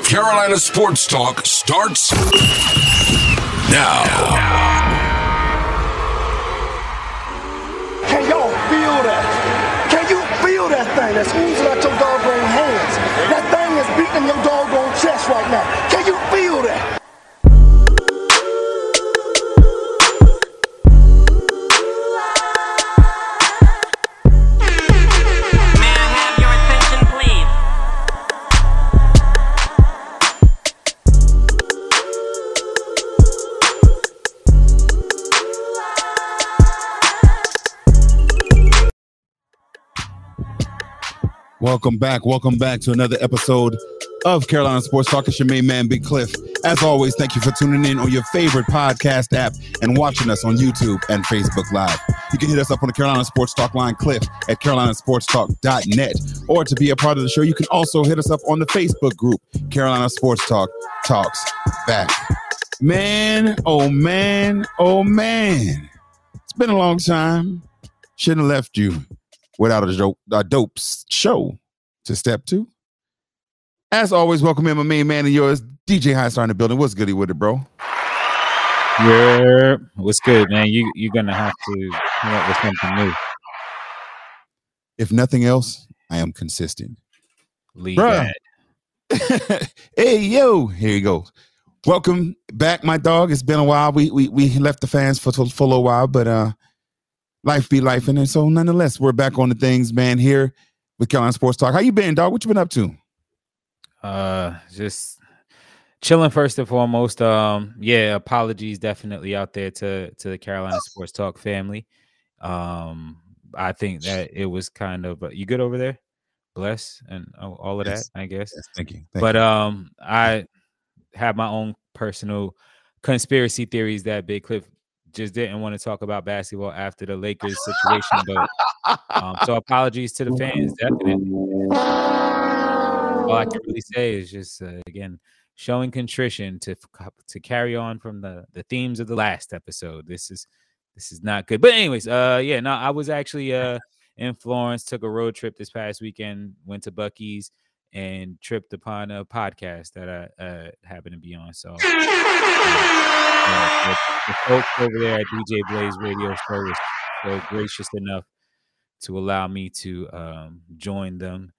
of Carolina Sports Talk starts now. Can y'all feel that? Can you feel that thing that's oozing out your doggone hands? That thing is beating your doggone chest right now. Can you feel that? Welcome back. Welcome back to another episode of Carolina Sports Talk. It's your main man, Big Cliff. As always, thank you for tuning in on your favorite podcast app and watching us on YouTube and Facebook Live. You can hit us up on the Carolina Sports Talk line, Cliff, at carolinasportstalk.net. Or to be a part of the show, you can also hit us up on the Facebook group, Carolina Sports Talk Talks Back. Man, oh man, oh man. It's been a long time. Shouldn't have left you without a a dope show to step two. As always, welcome in my main man and yours, DJ High Star in the building. What's goody with it, bro? Yeah, what's good, man? You you're gonna have to come up with something new. If nothing else, I am consistent. Leave hey, yo, here you go. Welcome back, my dog. It's been a while. We we we left the fans for for a little while, but uh, life be life, and so nonetheless, we're back on the things, man. Here with Carolina Sports Talk. How you been, dog? What you been up to? Uh, just chilling first and foremost. Um, yeah, apologies definitely out there to to the Carolina Sports Talk family. Um, I think that it was kind of uh, you good over there, bless and all all of Yes. that, I guess. Yes, thank you. Thank but um i have my own personal conspiracy theories that big cliff just didn't want to talk about basketball after the lakers situation but um so apologies to the fans definitely. All i can really say is just uh, again showing contrition to to carry on from the the themes of the last episode. This is this is not good. But anyways uh yeah no i was actually uh in florence took a road trip this past weekend went to bucky's and tripped upon a podcast that I uh, happened to be on. So, the, the folks over there at DJ Blaze Radio Show was so gracious enough to allow me to um, join them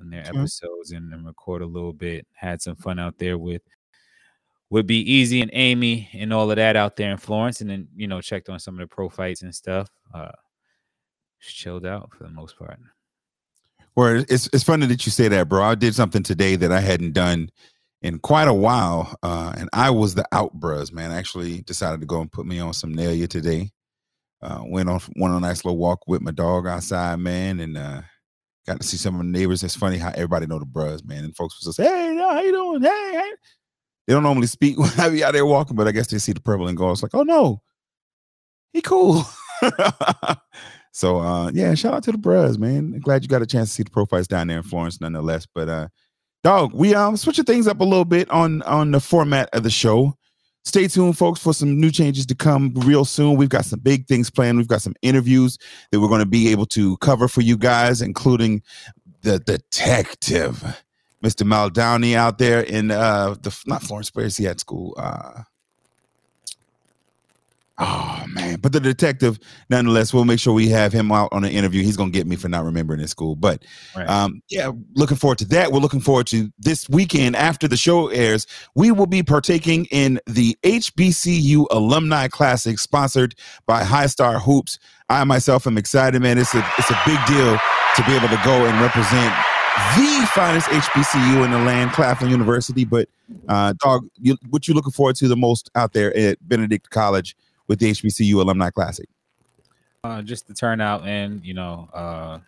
in their episodes and, and record a little bit. Had some fun out there with would be easy and Amy and all of that out there in Florence, and then you know checked on some of the pro fights and stuff. Uh, chilled out for the most part. Well, it's it's funny that you say that, bro. I did something today that I hadn't done in quite a while, uh, and I was the out bros, man. I actually decided to go and put me on some Nelia today. Uh, went on went on a nice little walk with my dog outside, man, and uh, got to see some of the neighbors. It's funny how everybody know the bros, man, and folks was just, "Hey, how you doing? Hey, hey." They don't normally speak when I be out there walking, but I guess they see the purple and gold. It's like, "Oh no, he cool." So uh yeah, shout out to the bros, man. Glad you got a chance to see the profiles down there in Florence nonetheless. But uh dog, we um switching things up a little bit on on the format of the show. Stay tuned, folks, for some new changes to come real soon. We've got some big things planned. We've got some interviews that we're going to be able to cover for you guys, including the detective, Mr. Mal Downey out there in uh the not Florence, is he at school? Uh Oh man, but the detective, nonetheless, we'll make sure we have him out on an interview. He's gonna get me for not remembering his school, but Right. um, yeah, looking forward to that. We're looking forward to this weekend after the show airs. We will be partaking in the HBCU Alumni Classic, sponsored by High Star Hoops. I myself am excited, man. It's a it's a big deal to be able to go and represent the finest HBCU in the land, Claflin University. But uh, dog, you, what you looking forward to the most out there at Benedict College with the HBCU Alumni Classic? uh, just the turnout and you know uh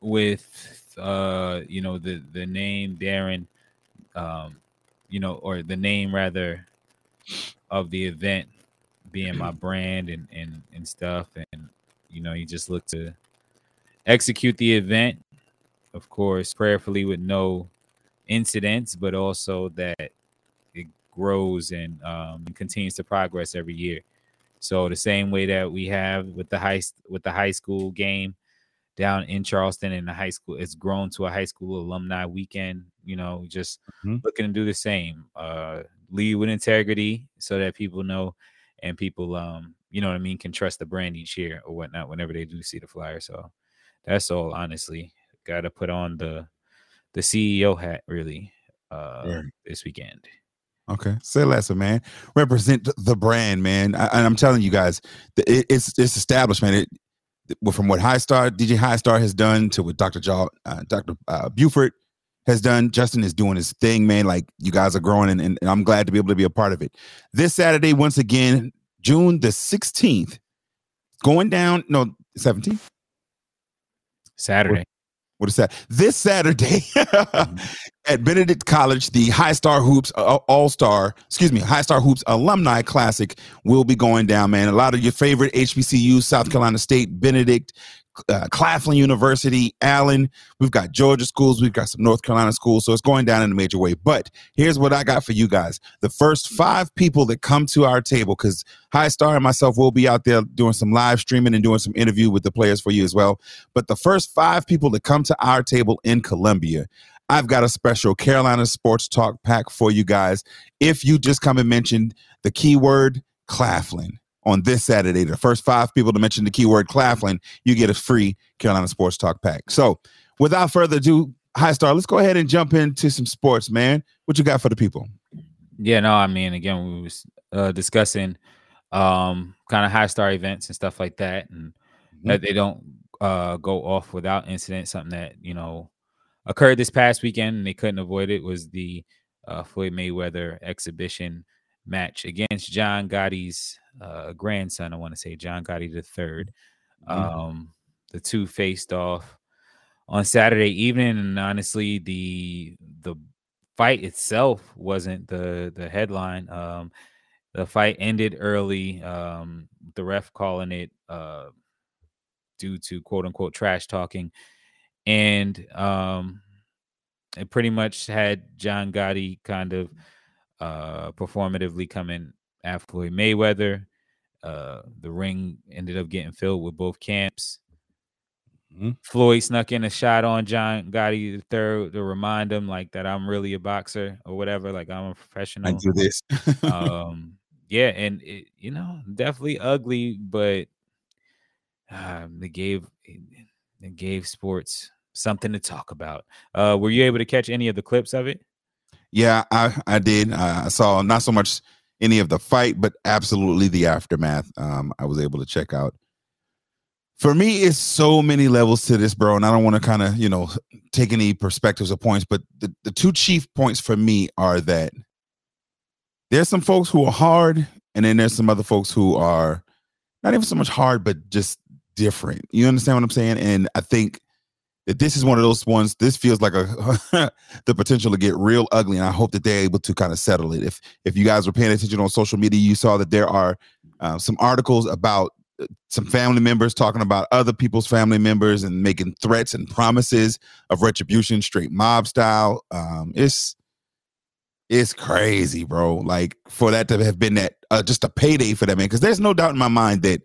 with uh you know the the name Darren um you know or the name rather of the event being my brand and and and stuff and you know you just look to execute the event of course prayerfully with no incidents but also that grows and um and continues to progress every year so the same way that we have with the high with the high school game down in Charleston in the high school. It's grown to a high school alumni weekend. You know, just Mhm. looking to do the same. Uh, lead with integrity so that people know and people, um, you know what I mean, can trust the brand each year or whatnot whenever they do see the flyer. So that's all. Honestly, got to put on the the CEO hat really uh, Right. this weekend. Okay, say less, man. Represent the brand, man. I, and I'm telling you guys, it, it's it's established, man. It, from what High Star DJ High Star has done to what Dr. Jaw, uh, Dr. Uh, Buford has done. Justin is doing his thing, man. Like you guys are growing, and, and I'm glad to be able to be a part of it. This Saturday, once again, June the 16th, going down. No, 17th. Saturday. What is that? This Saturday at Benedict College, the High Star Hoops uh, All Star, excuse me, High Star Hoops Alumni Classic will be going down, man. A lot of your favorite HBCUs, South Carolina State, Benedict, uh, Claflin University, Allen. We've got Georgia schools, we've got some North Carolina schools. So it's going down in a major way. But here's what I got for you guys the first five people that come to our table, because High Star and myself will be out there doing some live streaming and doing some interview with the players for you as well. But the first five people that come to our table in Columbia, I've got a special Carolina Sports Talk pack for you guys. If you just come and mention the keyword Claflin on this Saturday, the first five people to mention the keyword Claflin, you get a free Carolina Sports Talk pack. So without further ado, High Star, let's go ahead and jump into some sports, man. What you got for the people? Yeah, no, I mean, again, we was uh, discussing um, kind of high star events and stuff like that, and that they don't uh, go off without incident. Something that you know occurred this past weekend and they couldn't avoid it was the uh, Floyd Mayweather exhibition match against John Gotti's uh, a grandson. I want to say John Gotti the 3rd Mhm. Um, the two faced off on Saturday evening, and honestly, the the fight itself wasn't the the headline. Um, the fight ended early. Um, the ref calling it uh, due to quote unquote trash talking, and um, it pretty much had John Gotti kind of uh, performatively coming after Floyd Mayweather. Uh, the ring ended up getting filled with both camps. Mhm. Floyd snuck in a shot on John Gotti the third to remind him like that I'm really a boxer or whatever, like I'm a professional. do this. um, yeah, and it, you know, definitely ugly, but um, they gave they gave sports something to talk about. Uh, were you able to catch any of the clips of it? Yeah, I I did. I I saw not so much any of the fight, but absolutely the aftermath. Um, I was able to check out. For me, it's so many levels to this, bro, and I don't want to kind of you know take any perspectives or points, but the the two chief points for me are that there's some folks who are hard, and then there's some other folks who are not even so much hard, but just different. You understand what I'm saying? And I think that this is one of those ones. This feels like a the potential to get real ugly, and I hope that they're able to kind of settle it. If if you guys were paying attention on social media, you saw that there are uh, some articles about uh, some family members talking about other people's family members and making threats and promises of retribution, straight mob style. Um, it's it's crazy, bro. Like for that to have been that uh, just a payday for that man, because there's no doubt in my mind that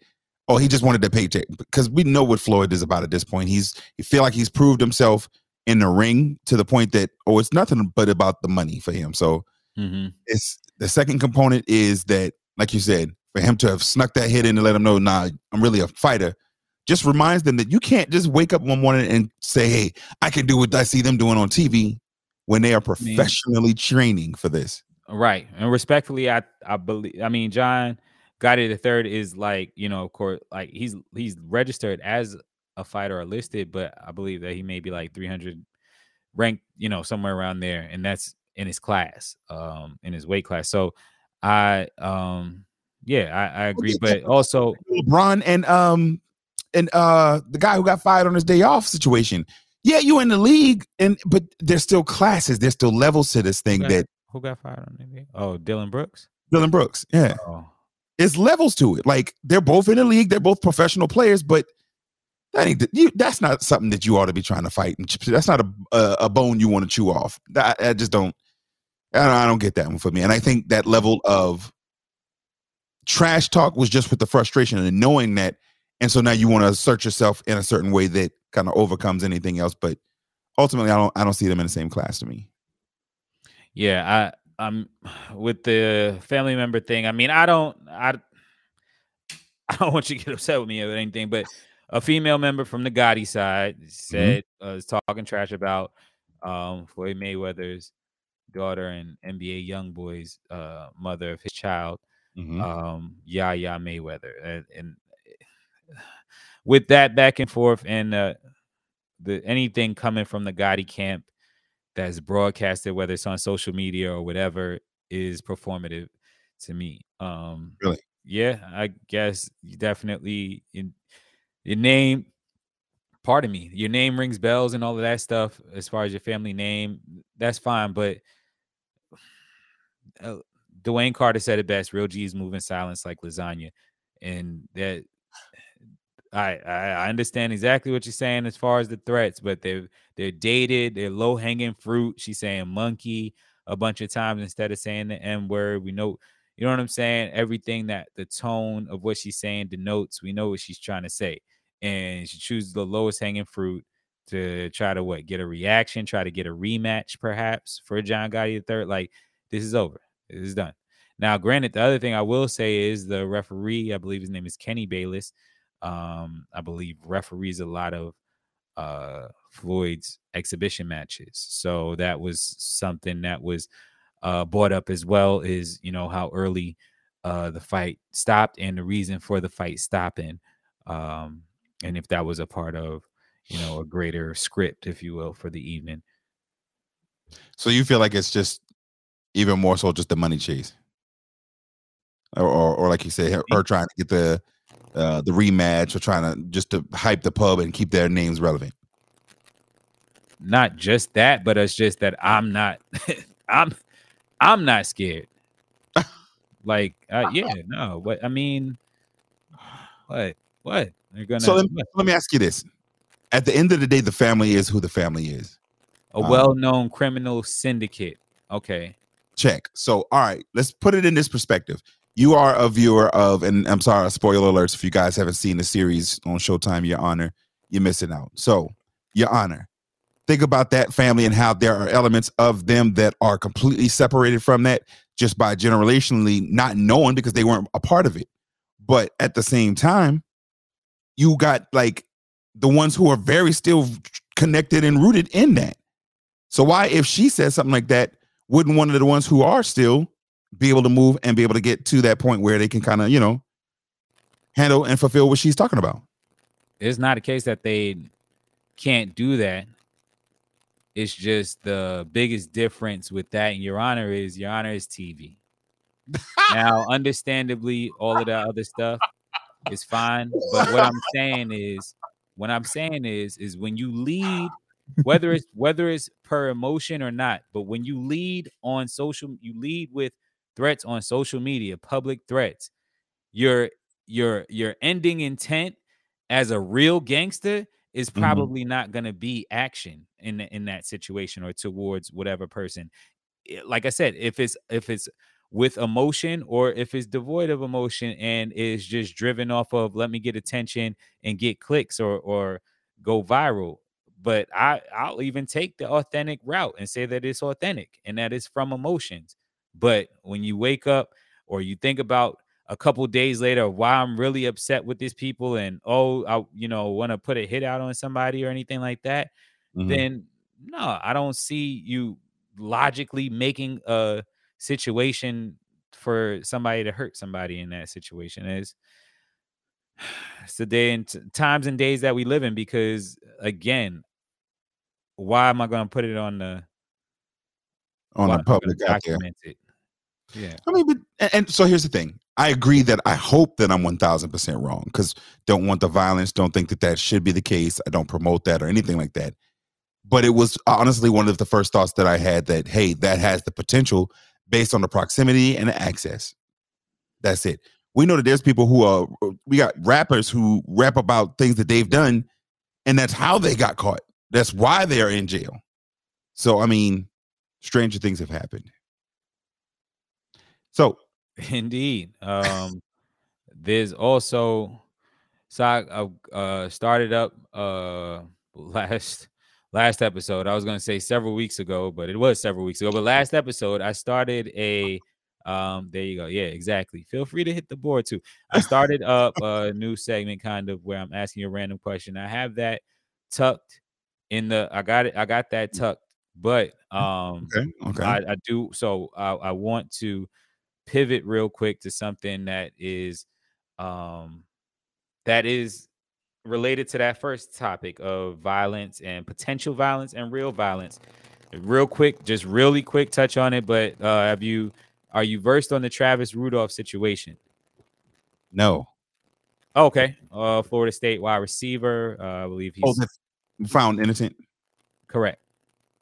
oh he just wanted the paycheck because we know what Floyd is about at this point. He's he feel like he's proved himself in the ring to the point that oh it's nothing but about the money for him. So Mm-hmm. it's the second component is that like you said for him to have snuck that hit in and let him know nah I'm really a fighter just reminds them that you can't just wake up one morning and say hey I can do what I see them doing on TV when they are professionally training for this. Right. And respectfully, I I believe I mean John Gotti the third is like, you know, of course, like he's he's registered as a fighter or listed, but I believe that he may be like 300 ranked, you know, somewhere around there. And that's in his class, um, in his weight class. So I um yeah, I, I agree. But also LeBron and um and uh the guy who got fired on his day off situation. Yeah, you in the league, and but there's still classes, there's still levels to this thing got- that who got fired on NBA? Oh, Dillon Brooks. Dillon Brooks. Yeah. Oh, it's levels to it. Like they're both in the league, they're both professional players, but that ain't you. That's not something that you ought to be trying to fight. And that's not a a, a bone you want to chew off. That, I just don't. I don't, I don't get that one for me. And I think that level of trash talk was just with the frustration and knowing that, and so now you want to assert yourself in a certain way that kind of overcomes anything else. But ultimately, I don't I don't see them in the same class to me. Yeah, I I'm with the family member thing. I mean, I don't I I don't want you to get upset with me or anything, but a female member from the Gotti side said uh, is talking trash about um Floyd Mayweather's daughter and NBA YoungBoy's uh mother of his child, Mhm. um Yaya Mayweather, and, and with that back and forth and uh, the anything coming from the Gotti camp that's broadcasted, whether it's on social media or whatever, is performative to me. Um, Really? Yeah, I guess you definitely in your name. Pardon me, your name rings bells and all of that stuff. As far as your family name, that's fine. But uh, Dwayne Carter said it best: "Real G's move in silence like lasagna," and that I, I understand exactly what you're saying as far as the threats, but they're they're dated, they're low hanging fruit. She's saying monkey a bunch of times instead of saying the N word. We know, you know what I'm saying? Everything that the tone of what she's saying denotes, we know what she's trying to say. And she chooses the lowest hanging fruit to try to what get a reaction, try to get a rematch, perhaps for John Gotti III. Like, this is over. This is done. Now, granted, the other thing I will say is the referee, I believe his name is Kenny Bayless. Um, I believe referees a lot of uh Floyd's exhibition matches. So that was something that was uh brought up as well is you know how early uh the fight stopped and the reason for the fight stopping. Um and if that was a part of you know a greater script, if you will, for the evening. So you feel like it's just even more so just the money chase, or or, or like you said, her, her trying to get the uh, the rematch, or trying to just to hype the pub and keep their names relevant. Not just that, but it's just that I'm not I'm I'm not scared. like uh, yeah, no, but I mean what what? They're gonna So let, what? let me ask you this: At the end of the day, the family is who the family is. a um, well-known criminal syndicate. Okay. check. So, all right, let's put it in this perspective. You are a viewer of, and I'm sorry, spoiler alerts if you guys haven't seen the series on Showtime, Your Honor, you're missing out. So, Your Honor, think about that family and how there are elements of them that are completely separated from that just by generationally not knowing because they weren't a part of it. But at the same time, you got like the ones who are very still connected and rooted in that. So why, if she says something like that, wouldn't one of the ones who are still be able to move and be able to get to that point where they can kind of, you know, handle and fulfill what she's talking about? It's not a case that they can't do that. It's just the biggest difference with that and Your Honor is Your Honor is TV. now, understandably, all of that other stuff is fine. But what I'm saying is, what I'm saying is, is when you lead, whether it's whether it's per emotion or not, but when you lead on social, you lead with threats on social media, public threats, your your your ending intent as a real gangster is Mhm. probably not going to be action in the- in that situation or towards whatever person. Like i said if it's if it's with emotion or if it's devoid of emotion and is just driven off of let me get attention and get clicks or or go viral. But i i'll even take the authentic route and say that it's authentic and that it's from emotions but when you wake up or you think about a couple days later why I'm really upset with these people and oh I you know want to put a hit out on somebody or anything like that, Mhm. then no, I don't see you logically making a situation for somebody to hurt somebody in that situation is it's the day and t- times and days that we live in because again why am i going to put it on the on the am I gonna public out there. document it yeah I mean, but and, and so here's the thing. I agree that I hope that I'm 1000% wrong because don't want the violence, don't think that that should be the case. I don't promote that or anything like that. But it was honestly one of the first thoughts that I had that, hey, that has the potential based on the proximity and the access. That's it. We know that there's people who are, uh, we got rappers who rap about things that they've done, and that's how they got caught. That's why they are in jail. So, I mean, stranger things have happened. So, Indeed. Um, there's also so I uh, started up uh, last last episode. I was gonna say several weeks ago, but it was several weeks ago. But last episode, I started a um, there you go. Yeah, exactly. Feel free to hit the board too. I started up a new segment kind of where I'm asking you a random question. I have that tucked in the I got it, I got that tucked, but um Okay. Okay. I, I do so I, I want to pivot real quick to something that is um that is related to that first topic of violence and potential violence and real violence real quick just really quick touch on it but uh have you are you versed on the travis rudolph situation no. okay uh florida state wide receiver uh i believe he's Oh, found innocent. correct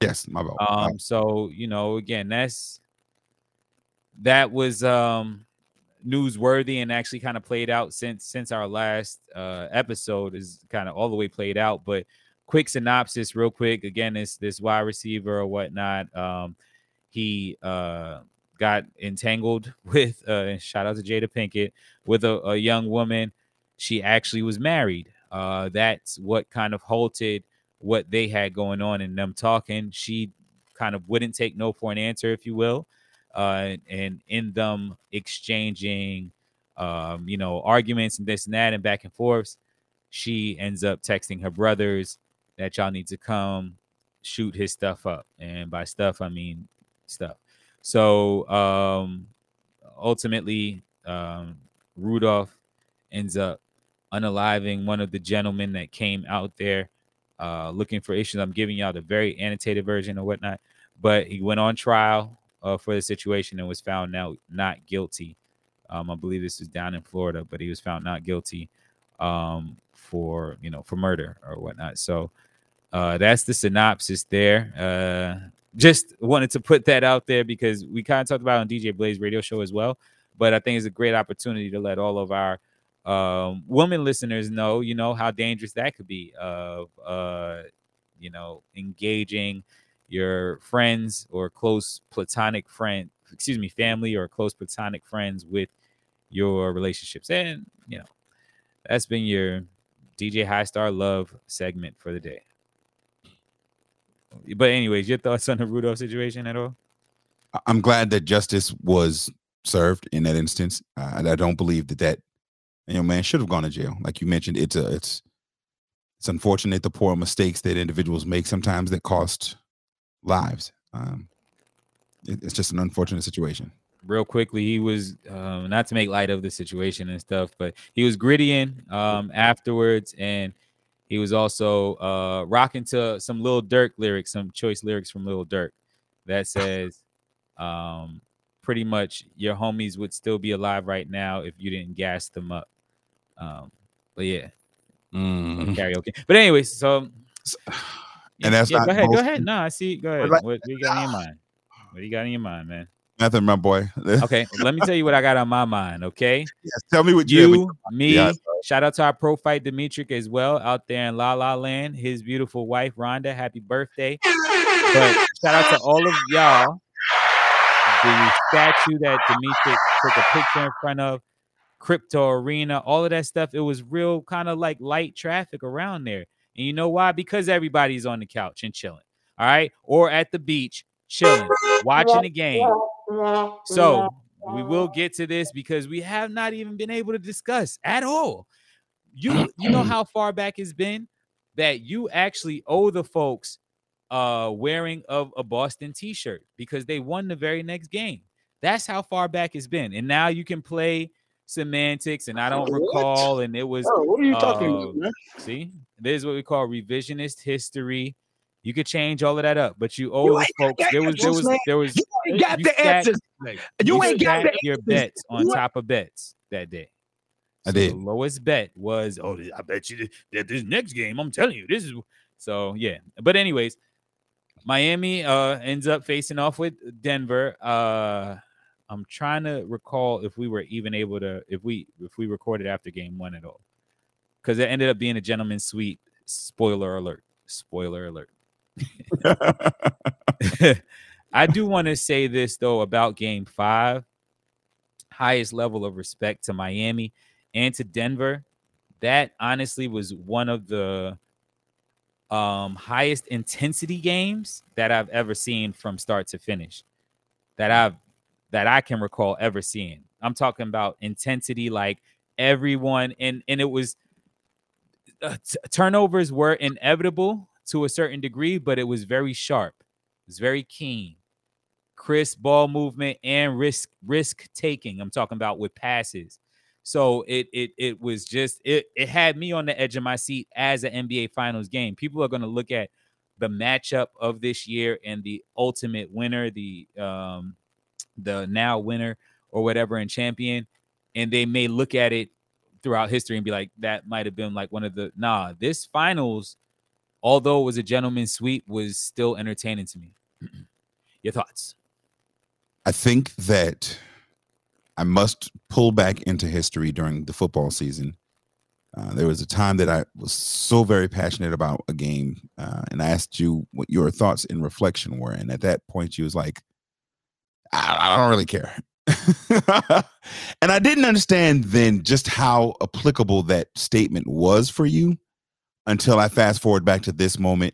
Yes, my bad. Um, so you know, again, that's that was um newsworthy and actually kind of played out since since our last uh episode is kind of all the way played out. But quick synopsis, real quick. Again, this this wide receiver or whatnot. Um, he uh got entangled with uh shout out to Jada Pinkett with a, a young woman. She actually was married. Uh, that's what kind of halted what they had going on and them talking. She kind of wouldn't take no for an answer, if you will. Uh, and in them exchanging, um, you know, arguments and this and that and back and forths, she ends up texting her brothers that y'all need to come shoot his stuff up. And by stuff, I mean stuff. So um, ultimately, um, Rudolph ends up unaliving one of the gentlemen that came out there uh, looking for issues. I'm giving y'all the very annotated version or whatnot. But he went on trial uh, for the situation and was found now not guilty. Um, I believe this was down in Florida, but he was found not guilty um, for you know for murder or whatnot. So uh, that's the synopsis there. Uh, just wanted to put that out there because we kind of talked about on DJ Blaze radio show as well. But I think it's a great opportunity to let all of our um, women listeners know, you know, how dangerous that could be of, uh, you know, engaging your friends or close platonic friend, excuse me, family or close platonic friends with your relationships. And, you know, that's been your DJ High Star Love segment for the day. But anyways, your thoughts on the Rudolph situation at all? I- I'm glad that justice was served in that instance. Uh, I don't believe that that you know man should have gone to jail. Like you mentioned, it's a it's it's unfortunate the poor mistakes that individuals make sometimes that cost lives. Um, it- it's just an unfortunate situation. real quickly he was um, not to make light of the situation and stuff but he was grittying um, afterwards and he was also uh, rocking to some Lil Durk lyrics some choice lyrics from Lil Durk that says um, pretty much your homies would still be alive right now if you didn't gas them up um, but yeah Mm. karaoke but anyways so And that's yeah, not go ahead go ahead no I see go ahead like- what, what you got in your mind what do you got in your mind man Nothing, my boy. okay let me tell you what I got on my mind okay Yes, tell me what you. you, me, Yeah, shout out to our pro fight Dimitri as well out there in La La Land. His beautiful wife Rhonda, happy birthday! But shout out to all of y'all. The statue that Dimitri took a picture in front of, Crypto Arena, all of that stuff. It was real kind of like light traffic around there. And you know why? Because everybody's on the couch and chilling. All right. Or at the beach, chilling, watching the game. So we will get to this because we have not even been able to discuss at all. You you know how far back it's been that you actually owe the folks uh wearing of a Boston t-shirt because they won the very next game. That's how far back it's been. And now you can play semantics and I don't What? recall and it was Oh, what are you talking uh, about, man? see this is what we call revisionist history. You could change all of that up, but you always, You the ain't got folks. There was there was man. there was You ain't got you the stacked- answers. like, You ain't got the your answers. bets on You- top of bets that day. I did. The lowest bet was, oh, I bet you that this next game, I'm telling you, this is so yeah. But anyways, Miami uh ends up facing off with Denver. Uh I'm trying to recall if we were even able to if we if we recorded after game one at all. Because it ended up being a gentleman's suite. Spoiler alert. Spoiler alert. I do want to say this though about game five. Highest level of respect to Miami and to Denver. That honestly was one of the um, highest intensity games that I've ever seen from start to finish. That I've that I can recall ever seeing. I'm talking about intensity, like everyone, and and it was uh, t- turnovers were inevitable to a certain degree, but it was very sharp. It was very keen, crisp ball movement and risk risk taking. I'm talking about with passes. So it it it was just it it had me on the edge of my seat as an NBA Finals game. People are going to look at the matchup of this year and the ultimate winner, the um the now winner or whatever and champion, and they may look at it throughout history and be like, that might have been like one of the nah. This finals, although it was a gentleman's sweep, was still entertaining to me. Your thoughts? I think that I must pull back into history during the football season. Uh, there was a time that I was so very passionate about a game, uh, and I asked you what your thoughts in reflection were. And at that point, you was like, I, I don't really care. and I didn't understand then just how applicable that statement was for you until I fast forward back to this moment.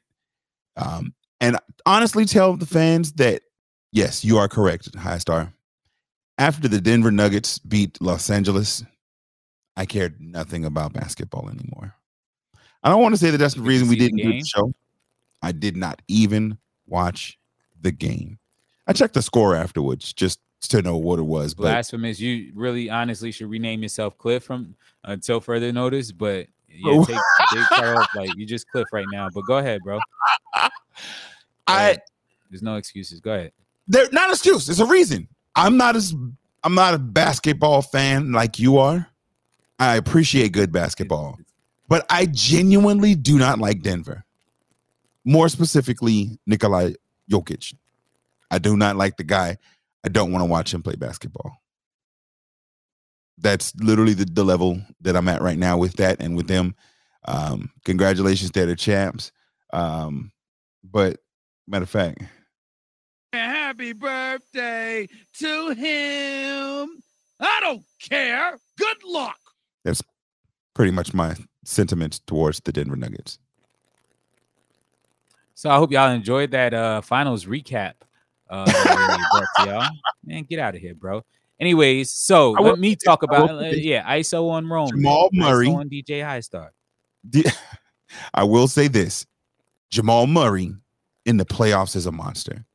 Um, and honestly, tell the fans that yes, you are correct, High Star. After the Denver Nuggets beat Los Angeles, I cared nothing about basketball anymore. I don't want to say that that's the reason we didn't do the show. I did not even watch the game. I checked the score afterwards just to know what it was. But Blasphemous. You really honestly should rename yourself Cliff from until further notice. But yeah, take, take. Like you just Cliff right now. But go ahead, bro. I. There's no excuses. Go ahead. they're not an excuse. There's a reason. I'm not as I'm not a basketball fan like you are. I appreciate good basketball, but I genuinely do not like Denver. More specifically, Nikolai Jokic. I do not like the guy. I don't want to watch him play basketball. That's literally the, the level that I'm at right now with that and with them. Um, congratulations, they're the champs. Um, but matter of fact, Happy birthday to him. I don't care. Good luck. that's pretty much my sentiments towards the Denver Nuggets. So I hope y'all enjoyed that uh finals recap. Uh, that we brought to y'all. Man, get out of here, bro. Anyways, so I let me talk about uh, yeah, ISO on Rome. Jamal man. Murray. ISO on DJ High Star. The- I will say this Jamal Murray in the playoffs is a monster.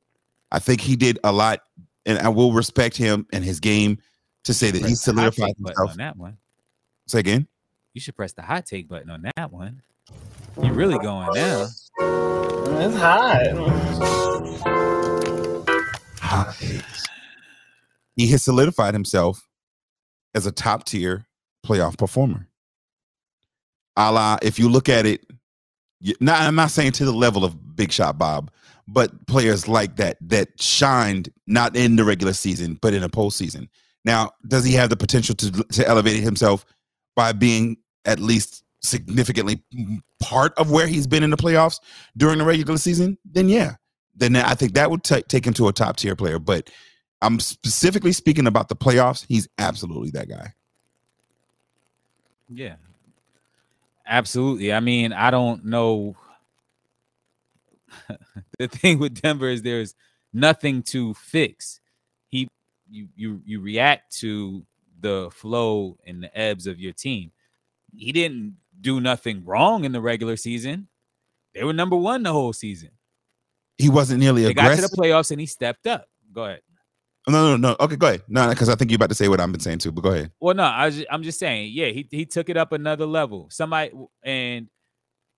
I think he did a lot, and I will respect him and his game to say that he Press the hot solidified take button himself. on that one. Say again. You should press the hot take button on that one. You're really going now. It's hot. He has solidified himself as a top tier playoff performer. A la, if you look at it, not, I'm not saying to the level of Big Shot Bob, but players like that that shined not in the regular season, but in a postseason. Now, does he have the potential to to elevate himself by being at least significantly part of where he's been in the playoffs during the regular season? Then yeah, then I think that would ta- take him to a top tier player. But I'm specifically speaking about the playoffs. He's absolutely that guy. Yeah. Absolutely. I mean, I don't know. the thing with Denver is there's nothing to fix. He you you you react to the flow and the ebbs of your team. He didn't do nothing wrong in the regular season. They were number one the whole season. He wasn't nearly They got aggressive. to the playoffs and he stepped up. Go ahead. no, no, no. Okay, go ahead. No, because I think you're about to say what I've been saying too. But go ahead. Well, no, I was just, I'm just saying, yeah, he he took it up another level. Somebody and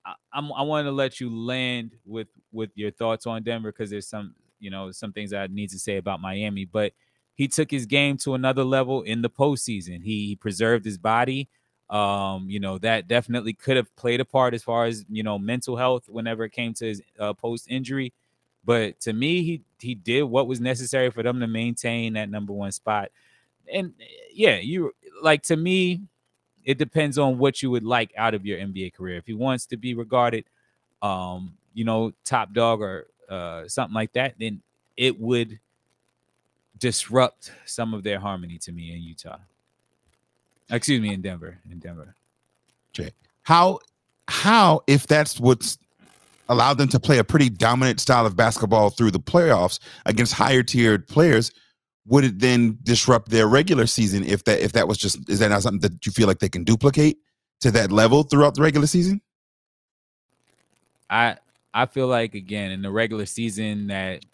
I, I'm I wanted to let you land with with your thoughts on Denver because there's some you know some things I need to say about Miami, but he took his game to another level in the postseason. He, he preserved his body. Um, you know that definitely could have played a part as far as you know mental health whenever it came to his uh, post injury. But to me, he he did what was necessary for them to maintain that number one spot. And yeah, you like to me, it depends on what you would like out of your NBA career. If he wants to be regarded, um, you know, top dog or uh, something like that, then it would disrupt some of their harmony to me in Utah. Excuse me, in Denver. In Denver. Okay. How how if that's what's allowed them to play a pretty dominant style of basketball through the playoffs against higher tiered players, would it then disrupt their regular season if that if that was just is that not something that you feel like they can duplicate to that level throughout the regular season? I I feel like again in the regular season that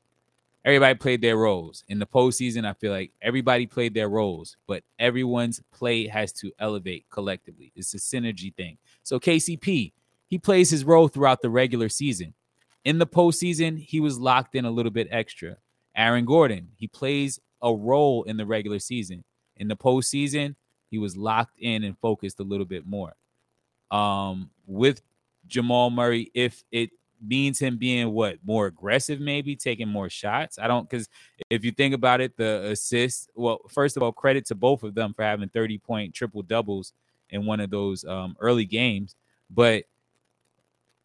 everybody played their roles. In the postseason, I feel like everybody played their roles, but everyone's play has to elevate collectively. It's a synergy thing. So KCP, he plays his role throughout the regular season. In the postseason, he was locked in a little bit extra. Aaron Gordon, he plays a role in the regular season. In the postseason, he was locked in and focused a little bit more. Um, with Jamal Murray, if it means him being what more aggressive, maybe taking more shots. I don't because if you think about it, the assist. Well, first of all, credit to both of them for having thirty point triple doubles in one of those um, early games. But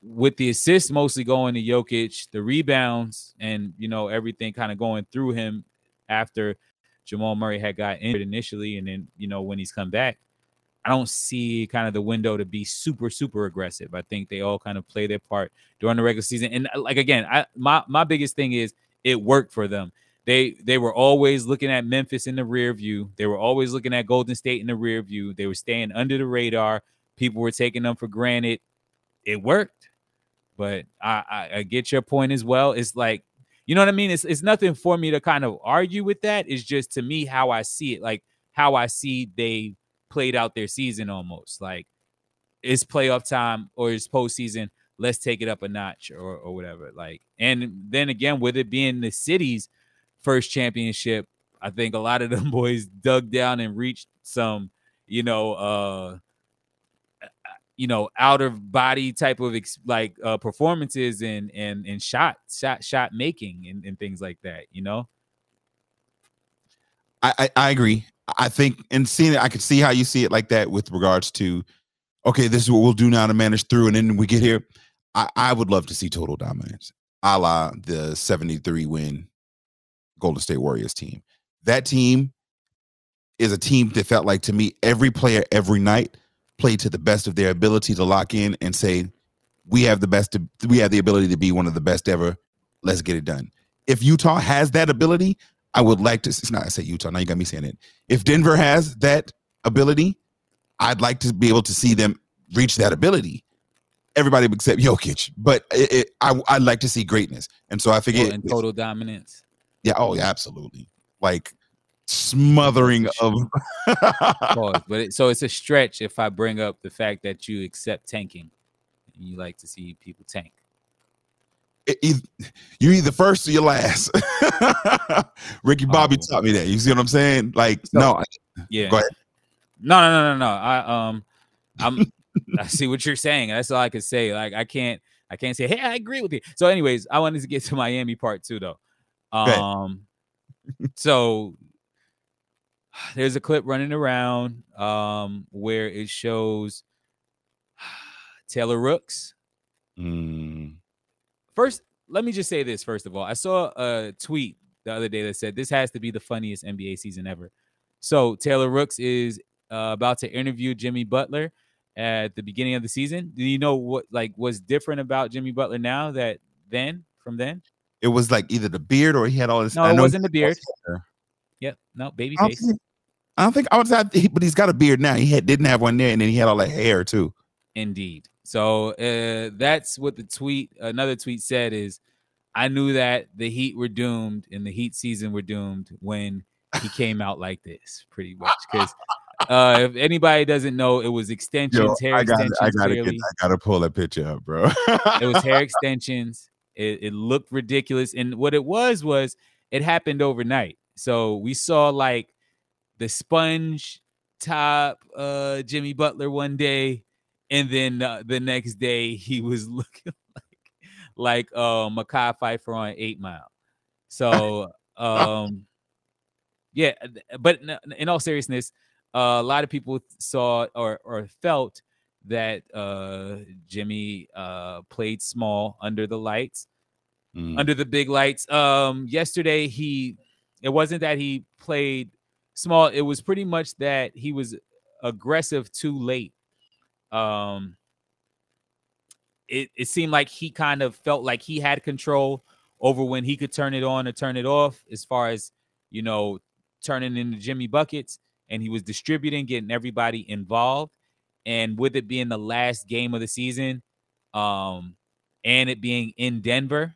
with the assists mostly going to Jokic, the rebounds and you know everything kind of going through him after Jamal Murray had got injured initially, and then you know when he's come back. I don't see kind of the window to be super super aggressive. I think they all kind of play their part during the regular season. And uh, like again, I my my biggest thing is it worked for them. They they were always looking at Memphis in the rear view. They were always looking at Golden State in the rear view. They were staying under the radar. People were taking them for granted. It worked. But I, I, I get your point as well. It's like, you know what I mean? It's it's nothing for me to kind of argue with that. It's just to me how I see it, like how I see they played out their season almost. Like it's playoff time or it's postseason. Let's take it up a notch or or whatever. Like, and then again, with it being the city's first championship, I think a lot of them boys dug down and reached some, you know, uh you know, out of body type of ex- like uh performances and and and shot shot shot making and, and things like that, you know. I, I, I agree. I think and seeing it, I could see how you see it like that with regards to, okay, this is what we'll do now to manage through, and then we get here. I, I would love to see total dominance, a la the 73 win Golden State Warriors team. That team is a team that felt like to me every player every night played to the best of their ability to lock in and say, we have the best, we have the ability to be one of the best ever. Let's get it done. If Utah has that ability, I would like to. It's not. I say Utah. Now you got me saying it. If Denver has that ability, I'd like to be able to see them reach that ability. Everybody except Jokic, but it, it, I I'd like to see greatness, and so I figure Oh, and total dominance. Yeah. Oh, yeah. Absolutely. Like smothering of. Pause. But it, so it's a stretch if I bring up the fact that you accept tanking and you like to see people tank. it- you either first or you're last. Ricky Bobby Oh. taught me that. You see what I'm saying? Like, no, Yeah. Go ahead. No, no, no, no, no. I um I'm I see what you're saying. That's all I can say. Like I can't I can't say, hey, I agree with you. So, anyways, I wanted to get to Miami part two though. Um so there's a clip running around um where it shows Taylor Rooks. Mm, First, let me just say this first of all. I saw a tweet the other day that said this has to be the funniest NBA season ever. So Taylor Rooks is uh, about to interview Jimmy Butler at the beginning of the season. Do you know what like was different about Jimmy Butler now that then from then? it was like either the beard or he had all this. No, I it wasn't the beard. Yep, no baby face. I don't think I would say, but he's got a beard now. He had, didn't have one there, and then he had all that hair too. Indeed. So uh, that's what the tweet. Another tweet said is, I knew that the Heat were doomed and the Heat season were doomed when he came out like this, pretty much. Because uh, if anybody doesn't know, it was extensions, hair I got, extensions. I gotta get. I gotta pull that picture up, bro. it was hair extensions. It, it looked ridiculous, and what it was was it happened overnight. So we saw like the sponge top uh Jimmy Butler one day, and then uh, the next day he was looking like like uh Mekhi Phifer on Eight Mile. So um yeah, but in- in all seriousness, uh, a lot of people saw or or felt that uh Jimmy uh played small under the lights Mm. under the big lights. Um, yesterday he, it wasn't that he played small. It was pretty much that he was aggressive too late. Um, it, it seemed like he kind of felt like he had control over when he could turn it on or turn it off as far as you know turning into Jimmy buckets and he was distributing getting everybody involved and with it being the last game of the season um and it being in Denver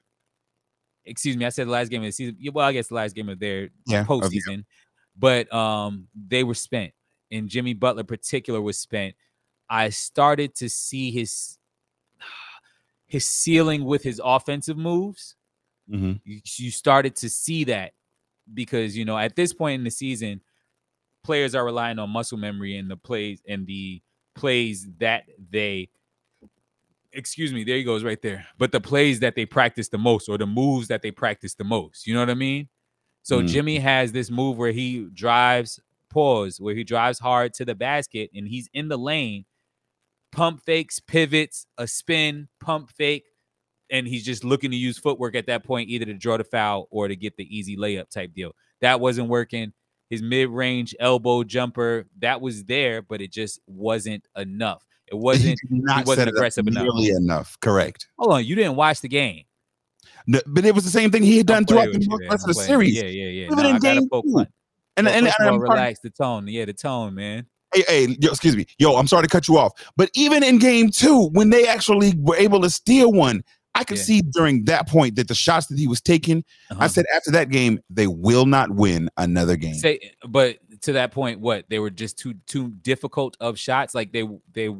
excuse me I said the last game of the season well I guess the last game of their Yeah, postseason but um they were spent and Jimmy Butler in particular was spent. I started to see his his ceiling with his offensive moves. Mhm. you, you started to see that because you know at this point in the season players are relying on muscle memory and the plays and the plays that they excuse me there he goes right there but the plays that they practice the most or the moves that they practice the most. You know what i mean so Mm. jimmy has this move where he drives pause where he drives hard to the basket and he's in the lane pump fakes pivots a spin pump fake and he's just looking to use footwork at that point, either to draw the foul or to get the easy layup type deal. That wasn't working. His mid-range elbow jumper that was there, but it just wasn't enough. It wasn't. He not wasn't aggressive enough. enough. Correct. Hold on, you didn't watch the game. No, but it was the same thing he had done throughout the you, rest of the series. Yeah, yeah, yeah. Even No, in I game two. And, and, and I'm relax the tone. Yeah, the tone, man. hey, hey, yo, excuse me, yo, I'm sorry to cut you off, but even in game two, when they actually were able to steal one, I could Yeah. see during that point that the shots that he was taking, I Uh-huh. said after that game, they will not win another game. Say, but to that point, what they were just too too difficult of shots. Like they they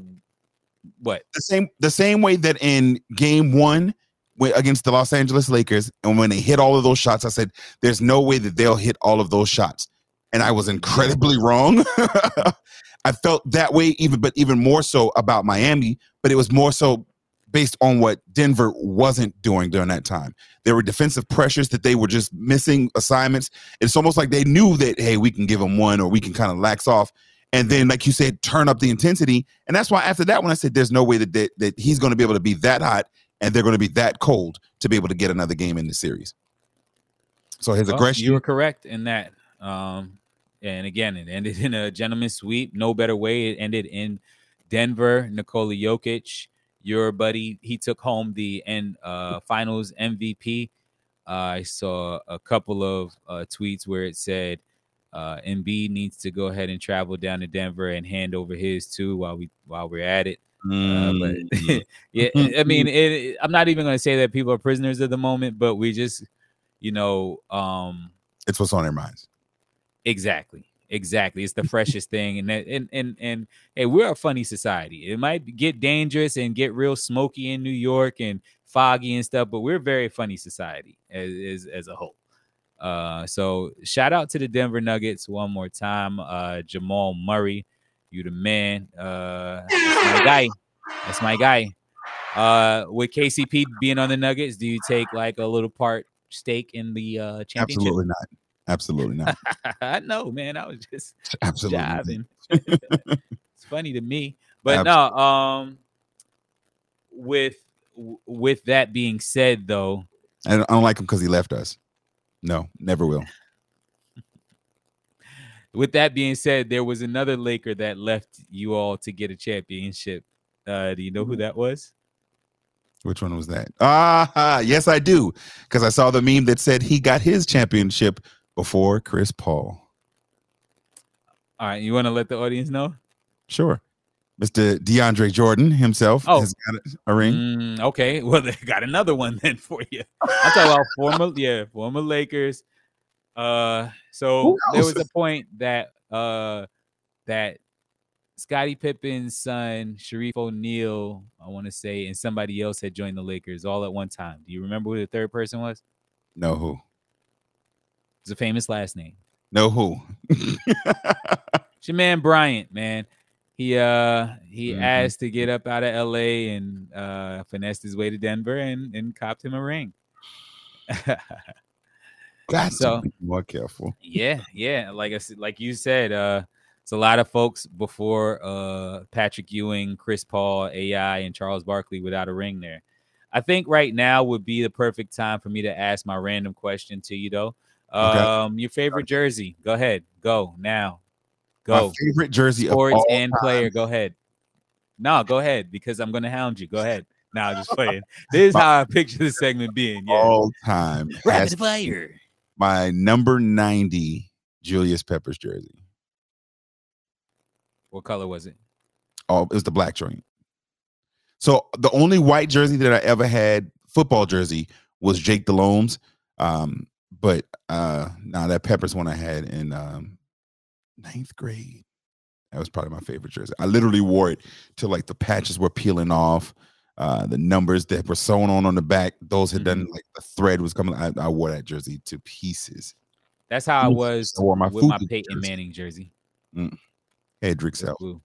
what? the same the same way that in game one against the Los Angeles Lakers, and when they hit all of those shots, I said, "There's no way that they'll hit all of those shots," and I was incredibly wrong. I felt that way even, but even more so about Miami. But it was more so based on what Denver wasn't doing during that time. There were defensive pressures that they were just missing assignments. It's almost like they knew that hey, we can give them one, or we can kind of lax off. And then, like you said, turn up the intensity. And that's why after that, when I said there's no way that that, that he's going to be able to be that hot and they're going to be that cold to be able to get another game in the series. So his Well, aggression, You were correct in that. Um, and again, it ended in a gentleman's sweep. No better way. It ended in Denver. Nikola Jokic, your buddy, he took home the end uh, Finals MVP. Uh, I saw a couple of uh, tweets where it said uh, Embiid needs to go ahead and travel down to Denver and hand over his too while we while we're at it. Uh, but Mm. yeah, I mean, it, I'm not even going to say that people are prisoners of the moment, but we just, you know, um, it's what's on their minds. exactly, exactly. It's the freshest thing, and and and and hey, we're a funny society. It might get dangerous and get real smoky in New York and foggy and stuff, but we're a very funny society as as, as a whole. Uh, so shout out to the Denver Nuggets one more time. Uh, Jamal Murray, you the man. Uh, that's my guy. That's my guy. Uh, with KCP being on the Nuggets, do you take like a little part stake in the uh championship? Absolutely not. Absolutely not. I know, man. I was just Absolutely. jiving. it's funny to me, but no. Um, with with that being said, though, I don't, I don't like him because he left us. No, never will. With that being said, there was another Laker that left you all to get a championship. Uh, do you know who that was? Which one was that? Ah, yes, I do. Because I saw the meme that said he got his championship before Chris Paul. All right, you want to let the audience know? Sure. Mr. DeAndre Jordan himself Oh. has got a ring. Mm, okay, well they got another one then for you. I'm talking about former, yeah, former Lakers. Uh, so there was a point that uh that Scottie Pippen's son, Shareef O'Neal, I want to say, and somebody else had joined the Lakers all at one time. Do you remember who the third person was? No who. It's a famous last name. No who. It's your man Bryant, man. He uh he Mhm. asked to get up out of LA and uh finessed his way to Denver and and copped him a ring. Got So- more careful. yeah, yeah. Like I said, like you said, uh it's a lot of folks before uh Patrick Ewing, Chris Paul, AI, and Charles Barkley without a ring there. I think right now would be the perfect time for me to ask my random question to you though. Okay. Um your favorite jersey. Go ahead. Go now. My Go. favorite jersey Sports and time. player. Go ahead. No, go ahead because I'm gonna hound you. Go ahead. Nah, just playing. This is how I picture the segment being. Yeah. All time. Rapid fire. My number 90 Julius Peppers jersey. What color was it? Oh, it was the black joint. So the only white jersey that I ever had, football jersey, was Jake Delhomme's. Um, but uh now that Peppers one I had in um ninth grade. That was probably my favorite jersey. I literally wore it till like the patches were peeling off. Uh, the numbers that were sewn on on the back, those had done like the thread was coming. I, I wore that jersey to pieces. That's how I was I wore my with my Peyton jersey. Manning jersey. Hey, Drake It's Self. blue.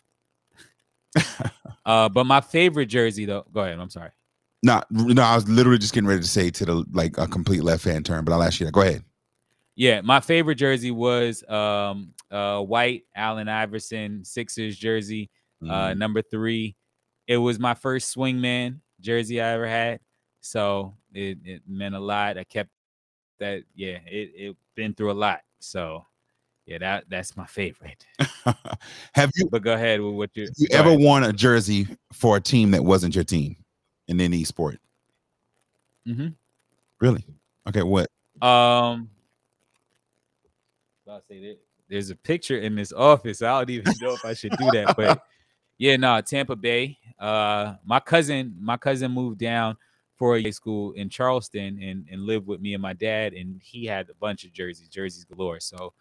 uh, but my favorite jersey though. Go ahead. I'm sorry. No, no, I was literally just getting ready to say to the like a complete left hand turn, but I'll ask you that. Go ahead. Yeah, my favorite jersey was um uh white Allen Iverson Sixers jersey, uh Mm, number three. It was my first swingman jersey I ever had. So it, it meant a lot. I kept that, yeah, it it been through a lot. So yeah, that that's my favorite. have you, But go ahead with what you you ever ahead. worn a jersey for a team that wasn't your team in any sport? Mhm. Really? Okay, what? Um, I'll say that there's a picture in this office. I don't even know if I should do that, but yeah, no, Tampa Bay. Uh, my cousin, my cousin moved down for a high school in Charleston and and lived with me and my dad, and he had a bunch of jerseys, jerseys galore. So,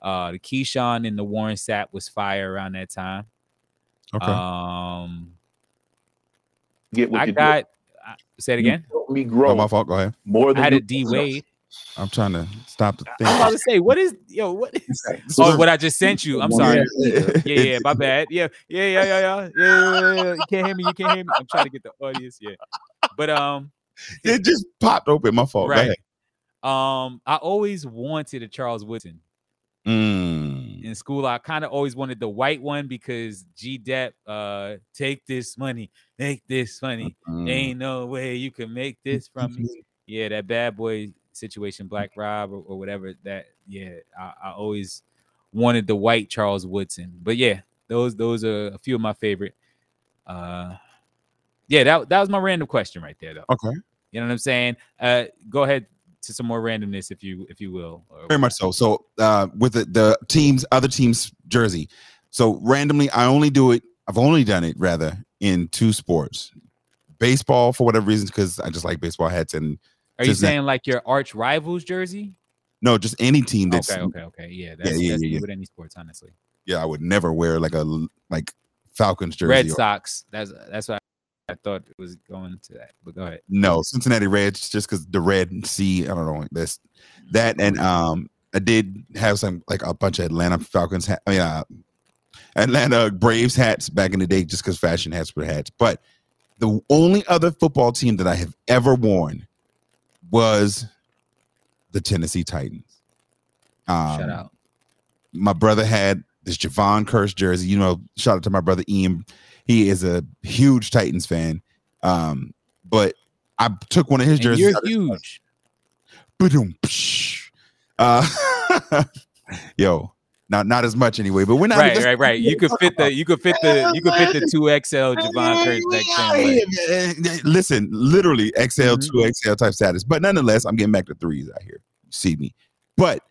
uh, the Keyshawn and the Warren Sapp was fire around that time. Okay. Um, Get what I you got. I, say it do. You again. helped me oh, grow my fault. Go ahead. more I than had a D yourself. Wade. I'm trying to stop the thing. I was about to say, what is yo? What is? Oh, what I just sent you. I'm sorry. Yeah, yeah, my bad. Yeah, yeah, yeah, yeah, yeah, yeah, yeah, yeah. You can't hear me. You can't hear me. I'm trying to get the audience. Yeah, but um, It just popped open. My fault. Right. Um, I always wanted a Charles Woodson Mm. in school. I kind of always wanted the white one because G Dep, uh, take this money, make this money. Mm. Ain't no way you can make this from me. Yeah, that bad boy situation, Black Rob or, or whatever. That yeah, I, I always wanted the white Charles Woodson. But yeah, those those are a few of my favorite. Uh, yeah, that that was my random question right there, though. Okay. You know what I'm saying? Uh, go ahead to some more randomness, if you if you will. Very much so. So uh, with the, the teams, other teams' jersey. So randomly, I only do it. I've only done it rather in two sports: baseball for whatever reasons, because I just like baseball hats, and Are you that- saying like your arch rivals jersey? no, just any team that's Okay, okay, okay. Yeah, that's, yeah, that's yeah, yeah. with any sports, honestly. yeah, I would never wear like a like Falcons jersey. Red or- Sox. That's that's what I thought it was going to that. But go ahead. No, Cincinnati Reds, just because the red sea. I don't know. That's that, and um, I did have some like a bunch of Atlanta Falcons. Hat, I mean, uh, Atlanta Braves hats back in the day, just because fashion hats were hats. But the only other football team that I have ever worn was the Tennessee Titans. Um, Shout out. my brother had this Jevon Kearse jersey. You know, shout out to my brother Ian. He is a huge Titans fan. Um, but I took one of his And jerseys. you're huge. Uh, yo, not not as much anyway. But we're not Right, right, right. You could fit the you could fit the you could fit the two XL Jevon Kearse back then. Yeah, but- man. Listen, literally XL, Mhm. two XL type status. But nonetheless, I'm getting back to threes out here. You see me. But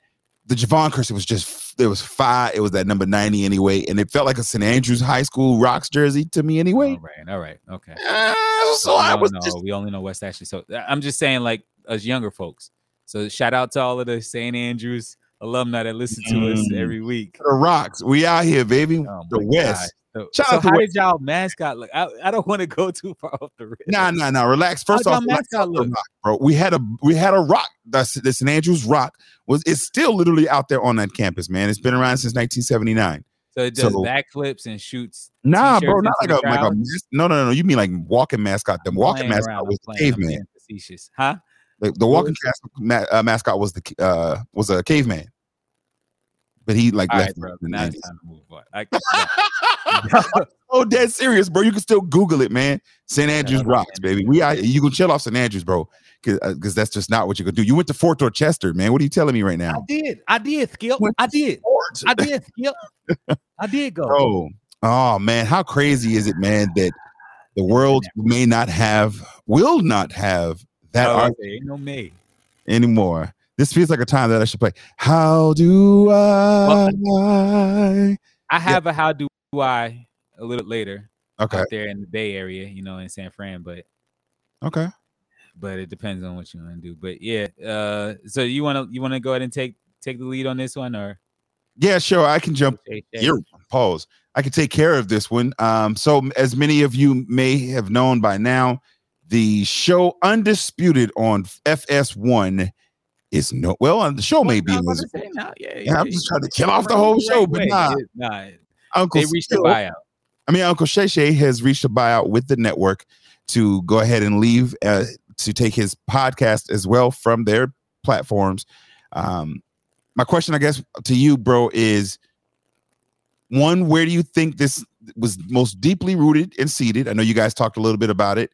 the Jevon Kearse, was just there was five. It was that number 90 anyway. And it felt like a St. Andrews High School rocks jersey to me anyway. All right, all right, okay. Uh, so I was know. just we only know West Ashley. So I'm just saying, like us younger folks. So shout out to all of the St. Andrews alumni that listen to us Mm. every week. the rocks. We out here, baby. Oh the West. gosh. So, so how West. did y'all mascot look? I, I don't want to go too far off the rip. Nah, nah, nah. Relax. First How'd off, mascot look? rock, bro. We had a we had a rock. That's the St. Andrews Rock was it's still literally out there on that campus, man. It's been around since 1979. So it does So- backflips and shoots. Nah, bro, not like a like a no, no, no, no. You mean like walking mascot? The walking mascot around, was the caveman. Facetious, huh? The, the walking cas- ma- uh, mascot was the uh was a caveman, but he like All left right, bro. in the Now it's 90s. time to move on. I, oh, dead serious, bro. You can still Google it, man. St. Andrews I'm rocks, baby. We you can chill off St. Andrews, bro, because that's just not what you can do. You went to Fort Dorchester, man. What are you telling me right now? I did. I did, Skip. I did. Fort? I did, Skip. I did go. bro? Oh man, how crazy is it, man? That the world may not have, will not have that Oh, art ain't no me. anymore. This feels like a time that I should play. How do I? I have a how do I a little later Okay, out there in the Bay Area, you know, in San Fran, but okay. but it depends on what you want to do. But yeah, uh, so you want to you want to go ahead and take take the lead on this one, or Yeah, sure. I can jump. Shay Shay? Here, pause. I can take care of this one. Um, so as many of you may have known by now, the show Undisputed on FS1 is no well. uh, The show may be. I was in about this- to say, no, yeah, Yeah, I'm just trying to kill off the whole right show, but way. nah. Nah, Uncle they reached the Phil- buyout. I mean, Uncle Shay Shay has reached a buyout with the network to go ahead and leave uh, to take his podcast as well from their platforms. Um, my question, I guess, to you, bro, is one: Where do you think this was most deeply rooted and seated? I know you guys talked a little bit about it.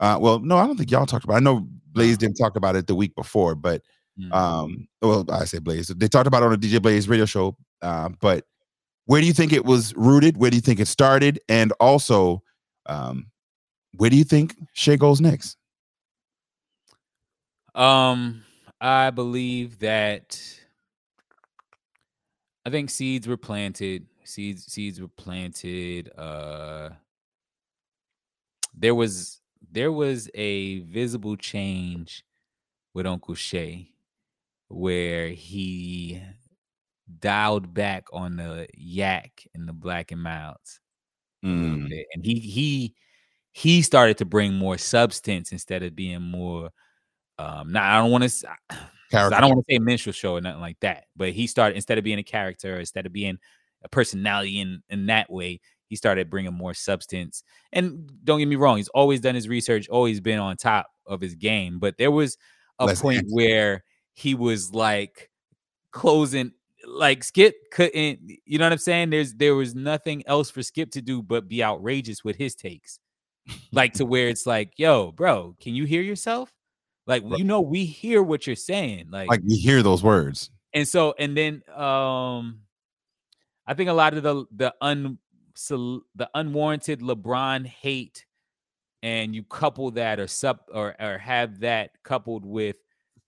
Uh, well, no, I don't think y'all talked about. It. I know Blaze didn't talk about it the week before, but Mm. um, well, I say Blaze. They talked about it on a DJ Blaze radio show, uh, but where do you think it was rooted? Where do you think it started? And also, um, where do you think Shay goes next? Um, I believe that I think seeds were planted. Seeds seeds were planted. Uh there was there was a visible change with Uncle Shay where he dialed back on the yak and the black and milds Mm. And he he he started to bring more substance instead of being more um now I don't want to. I don't want to say minstrel show or nothing like that, but he started instead of being a character, instead of being a personality in in that way, he started bringing more substance. And don't get me wrong, he's always done his research, always been on top of his game. But there was a Less point antsy. where he was like closing, like Skip couldn't. You know what I'm saying? There's there was nothing else for Skip to do but be outrageous with his takes, like to where it's like, yo, bro, can you hear yourself? Like Right. you know, we hear what you're saying. Like, like you hear those words. and so and then um I think a lot of the the un the unwarranted LeBron hate and you couple that or sub or or have that coupled with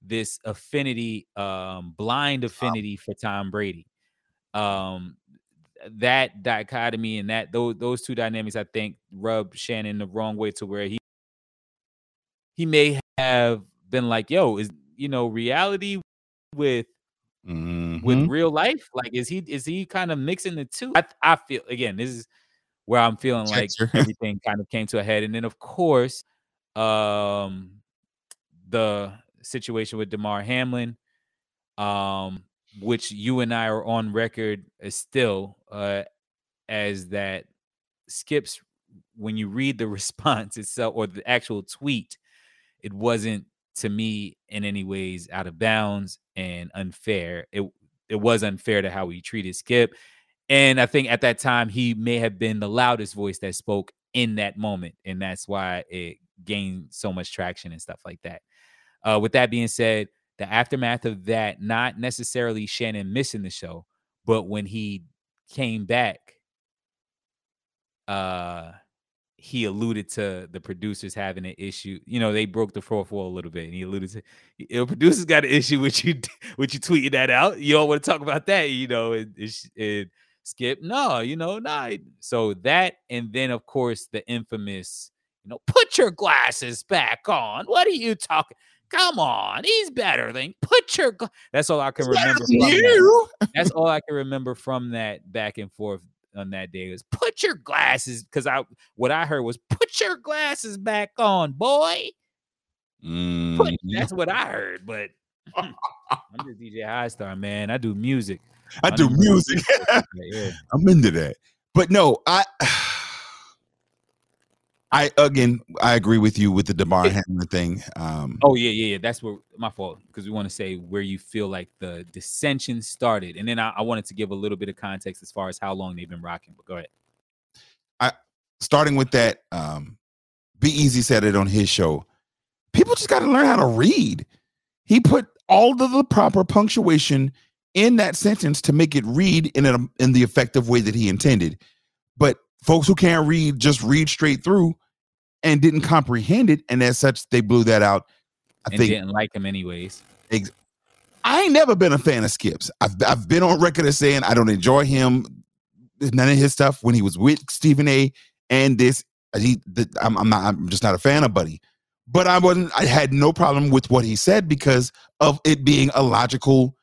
this affinity um blind affinity for Tom Brady. Um that dichotomy and that those those two dynamics I think rub Shannon the wrong way to where he he may have been like, yo, is you know, reality with with Mhm. real life? Like, is he is he kind of mixing the two? I I feel again, this is where I'm feeling like everything kind of came to a head, and then of course, um, the situation with Damar Hamlin, um, which you and I are on record as still uh as that skips when you read the response itself or the actual tweet, it wasn't to me in any ways out of bounds and unfair. It it was unfair to how he treated Skip. And I think at that time he may have been the loudest voice that spoke in that moment. And that's why it gained so much traction and stuff like that. Uh, with that being said, the aftermath of that, not necessarily Shannon missing the show, but when he came back, uh he alluded to the producers having an issue. You know, they broke the fourth wall a little bit, and he alluded to you know, producers got an issue with you with you tweeting that out. You don't want to talk about that, you know, and, and skip. No, you know, nah. So that, and then of course the infamous, you know, put your glasses back on. What are you talking? Come on, he's better than put your. Gla-. That's all I can remember. From that. You. That's all I can remember from that back and forth on that day was put your glasses because I what I heard was put your glasses back on, boy. Put, Mhm. that's what I heard, but I'm just DJ Highstar, man. I do music. I do know music. yeah. I'm into that. But no, I I again I agree with you with the Damar Hamlin thing. Um Oh yeah, yeah, yeah. That's where my fault because we want to say where you feel like the dissension started, and then I, I wanted to give a little bit of context as far as how long they've been rocking. But go ahead. I starting with that, um, Be Easy said it on his show. People just got to learn how to read. He put all of the proper punctuation in that sentence to make it read in a, in the effective way that he intended. But folks who can't read just read straight through. And didn't comprehend it, and as such, they blew that out. I and think didn't like him anyways. I ain't never been a fan of Skips. I've I've been on record as saying I don't enjoy him, none of his stuff when he was with Stephen A. And this, uh, he, the, I'm, I'm not, I'm just not a fan of Buddy. But I wasn't. I had no problem with what he said because of it being a logical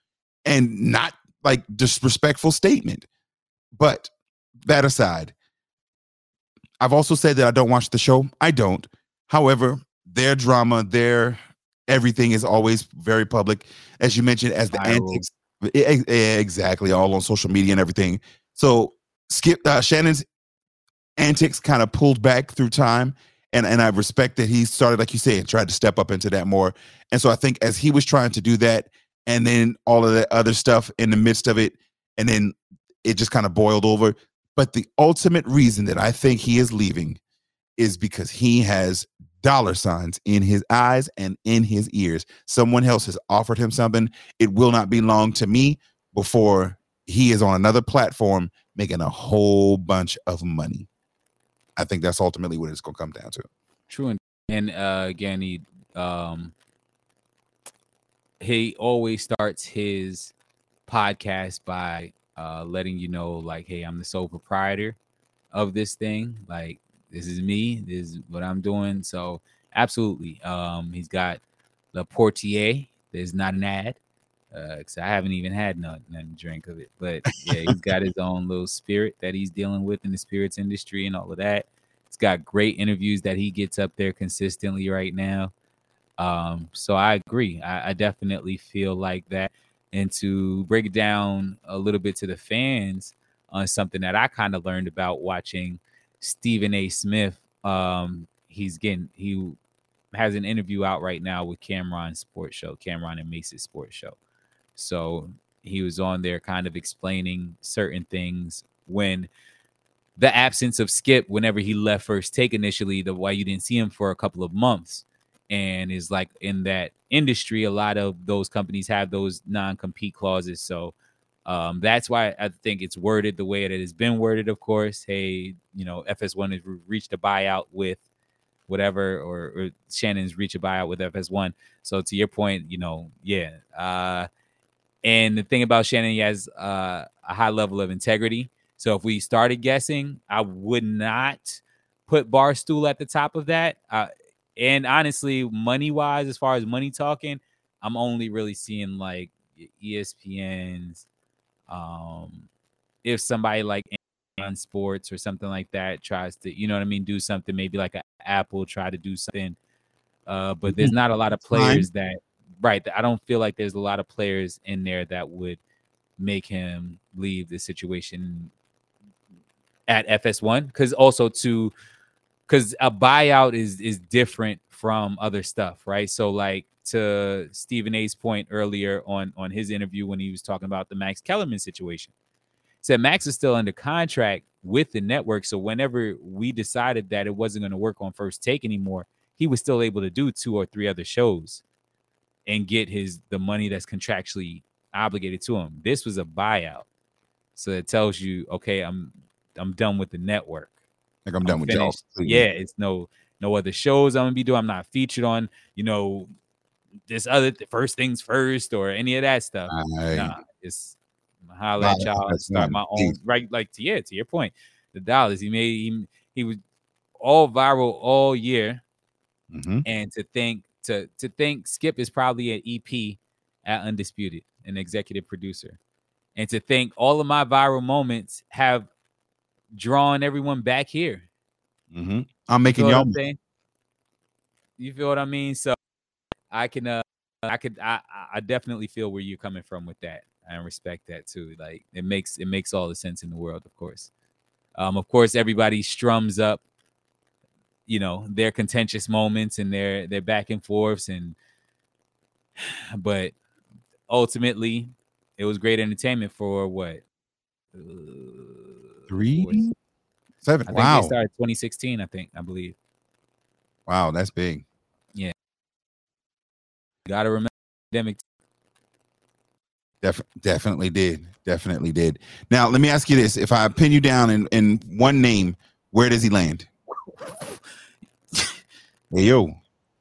and not like disrespectful statement. But that aside, I've also said that I don't watch the show. I don't. However, their drama, their everything is always very public, as you mentioned, as the antics. Exactly, all on social media and everything. So Skip uh, Shannon's antics kind of pulled back through time, and and I respect that he started, like you said, tried to step up into that more. And so I think as he was trying to do that, and then all of the other stuff in the midst of it, and then it just kind of boiled over. But the ultimate reason that I think he is leaving is because he has dollar signs in his eyes and in his ears. Someone else has offered him something. It will not be long to me before he is on another platform making a whole bunch of money. I think that's ultimately what it's going to come down to. True, and, and uh, again, he um, he always starts his podcast by uh, letting you know, like, "Hey, I'm the sole proprietor of this thing. Like, this is me. This is what I'm doing." So, absolutely, um, he's got the Portier. There's not an ad. Uh, 'cause I haven't even had none, none drink of it, but yeah, he's got his own little spirit that he's dealing with in the spirits industry and all of that. He's got great interviews that he gets up there consistently right now. Um, so I agree. I, I definitely feel like that. And to break it down a little bit to the fans on something that I kind of learned about watching Stephen A. Smith. Um, he's getting he has an interview out right now with Cameron Sports Show, Cameron and Mase's Sports Show. So he was on there kind of explaining certain things when the absence of Skip whenever he left first take initially, the why you didn't see him for a couple of months. And is like in that industry, a lot of those companies have those non-compete clauses. So um, that's why I think it's worded the way that it has been worded, of course. Hey, you know, FS1 has reached a buyout with whatever, or, or Shannon's reached a buyout with FS1. So to your point, you know, yeah. Uh, and the thing about Shannon, he has uh, a high level of integrity. So if we started guessing, I would not put Barstool at the top of that. Uh, and honestly, money wise, as far as money talking, I'm only really seeing like ESPN's. Um, if somebody like on sports or something like that tries to, you know what I mean, do something maybe like a Apple try to do something. Uh, but there's not a lot of players that right. I don't feel like there's a lot of players in there that would make him leave the situation at FS1 because also to because a buyout is is different from other stuff, right? So like to Stephen A's point earlier on on his interview when he was talking about the Max Kellerman situation, said Max is still under contract with the network. So whenever we decided that it wasn't going to work on First Take anymore, he was still able to do two or three other shows and get his the money that's contractually obligated to him. This was a buyout. So it tells you, okay, I'm I'm done with the network. Like I'm done with y'all. finished. Yeah, it's no no other shows I'm gonna be doing. I'm not featured on, you know, this other first things first or any of that stuff. I- Nah, it's holla at y'all and start my own right. Like to yeah, to your point, the dollars he made he he was all viral all year, Mhm. and to think to to think Skip is probably an EP at Undisputed, an executive producer, and to think all of my viral moments have drawn everyone back here. Mhm. I'm making y'all. I'm? You feel what I mean? So I can uh I could I I- I definitely feel where you're coming from with that. and respect that too. Like it makes it makes all the sense in the world, of course. Um, of course, everybody strums up, you know, their contentious moments and their their back and forths, and but ultimately, it was great entertainment for what uh, Three, seven. I think Wow, they started 2016. I think I believe. wow, that's big. Yeah. Got to remember, pandemic Def- definitely did. Definitely did. Now, let me ask you this: If I pin you down in, in one name, where does he land? Hey yo,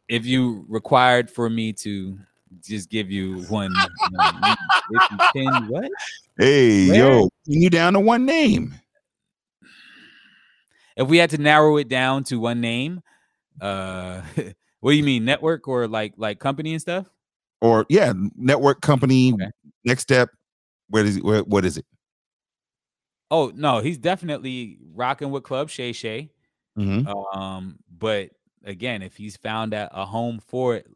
if you required for me to just give you one, you know, if you can, what? hey Where? yo, you down to one name? If we had to narrow it down to one name, uh, what do you mean, network or like like company and stuff? Or yeah, network company. Okay. Next step. What is it? What, what is it? Oh no, he's definitely rocking with Club Shay Shay. Mhm. Um, but again, if he's found a, a home for it,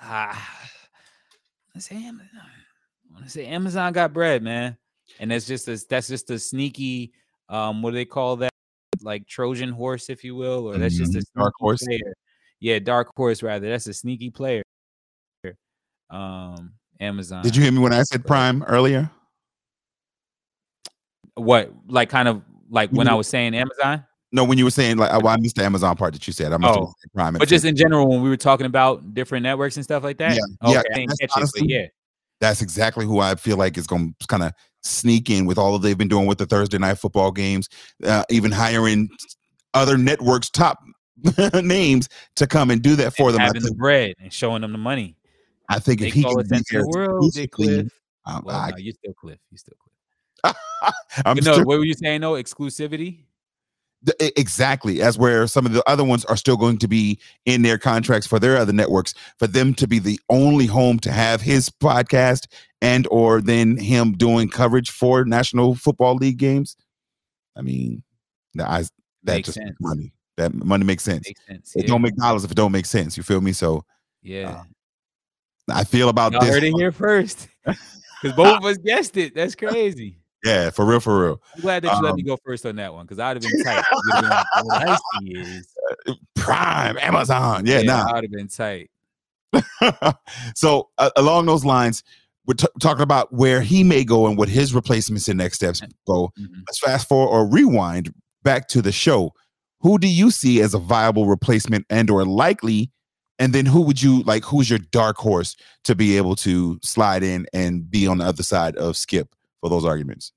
ah, let's say Amazon. I want to say Amazon got bread, man, and that's just a that's just a sneaky. Um, what do they call that? Like Trojan horse, if you will, or that's just a. Dark horse. player. Yeah, dark horse rather. That's a sneaky player. Um, Amazon. Did you hear me when I said Prime earlier? what like kind of like when I was saying Amazon? No, when you were saying like, oh, I missed the Amazon part that you said. I must Oh, Prime. But just in general, when we were talking about different networks and stuff like that. Yeah, okay, yeah, that's catch it, yeah. that's exactly who I feel like is going to kind of sneak in with all that they've been doing with the Thursday night football games, uh, even hiring other networks' top names to come and do that for them. I having the bread and showing them the money. I think They if he can be there the world, Cliff. um, Well, I, no, you still Cliff. You still Cliff. I'm But no, still- what were you saying? No exclusivity. Exactly as where some of the other ones are still going to be in their contracts for their other networks for them to be the only home to have his podcast and or then him doing coverage for national football league games i mean the eyes that Makes just sense. money that money makes sense Makes sense. it yeah. don't make dollars if it don't make sense you feel me so yeah. Um, i feel about Y'all this heard it here first. Because both of us guessed it. That's crazy. Yeah for real for real I'm glad that you let me Um, go first on that one because I'd have been tight. Been like, "Oh, is. prime amazon yeah, nah I'd have been tight. so uh, along those lines, we're t- talking about where he may go and what his replacements and next steps go. Mhm. Let's fast forward or rewind back to the show. Who do you see as a viable replacement and or likely? And then who would you like? Who's your dark horse to be able to slide in and be on the other side of Skip for those arguments?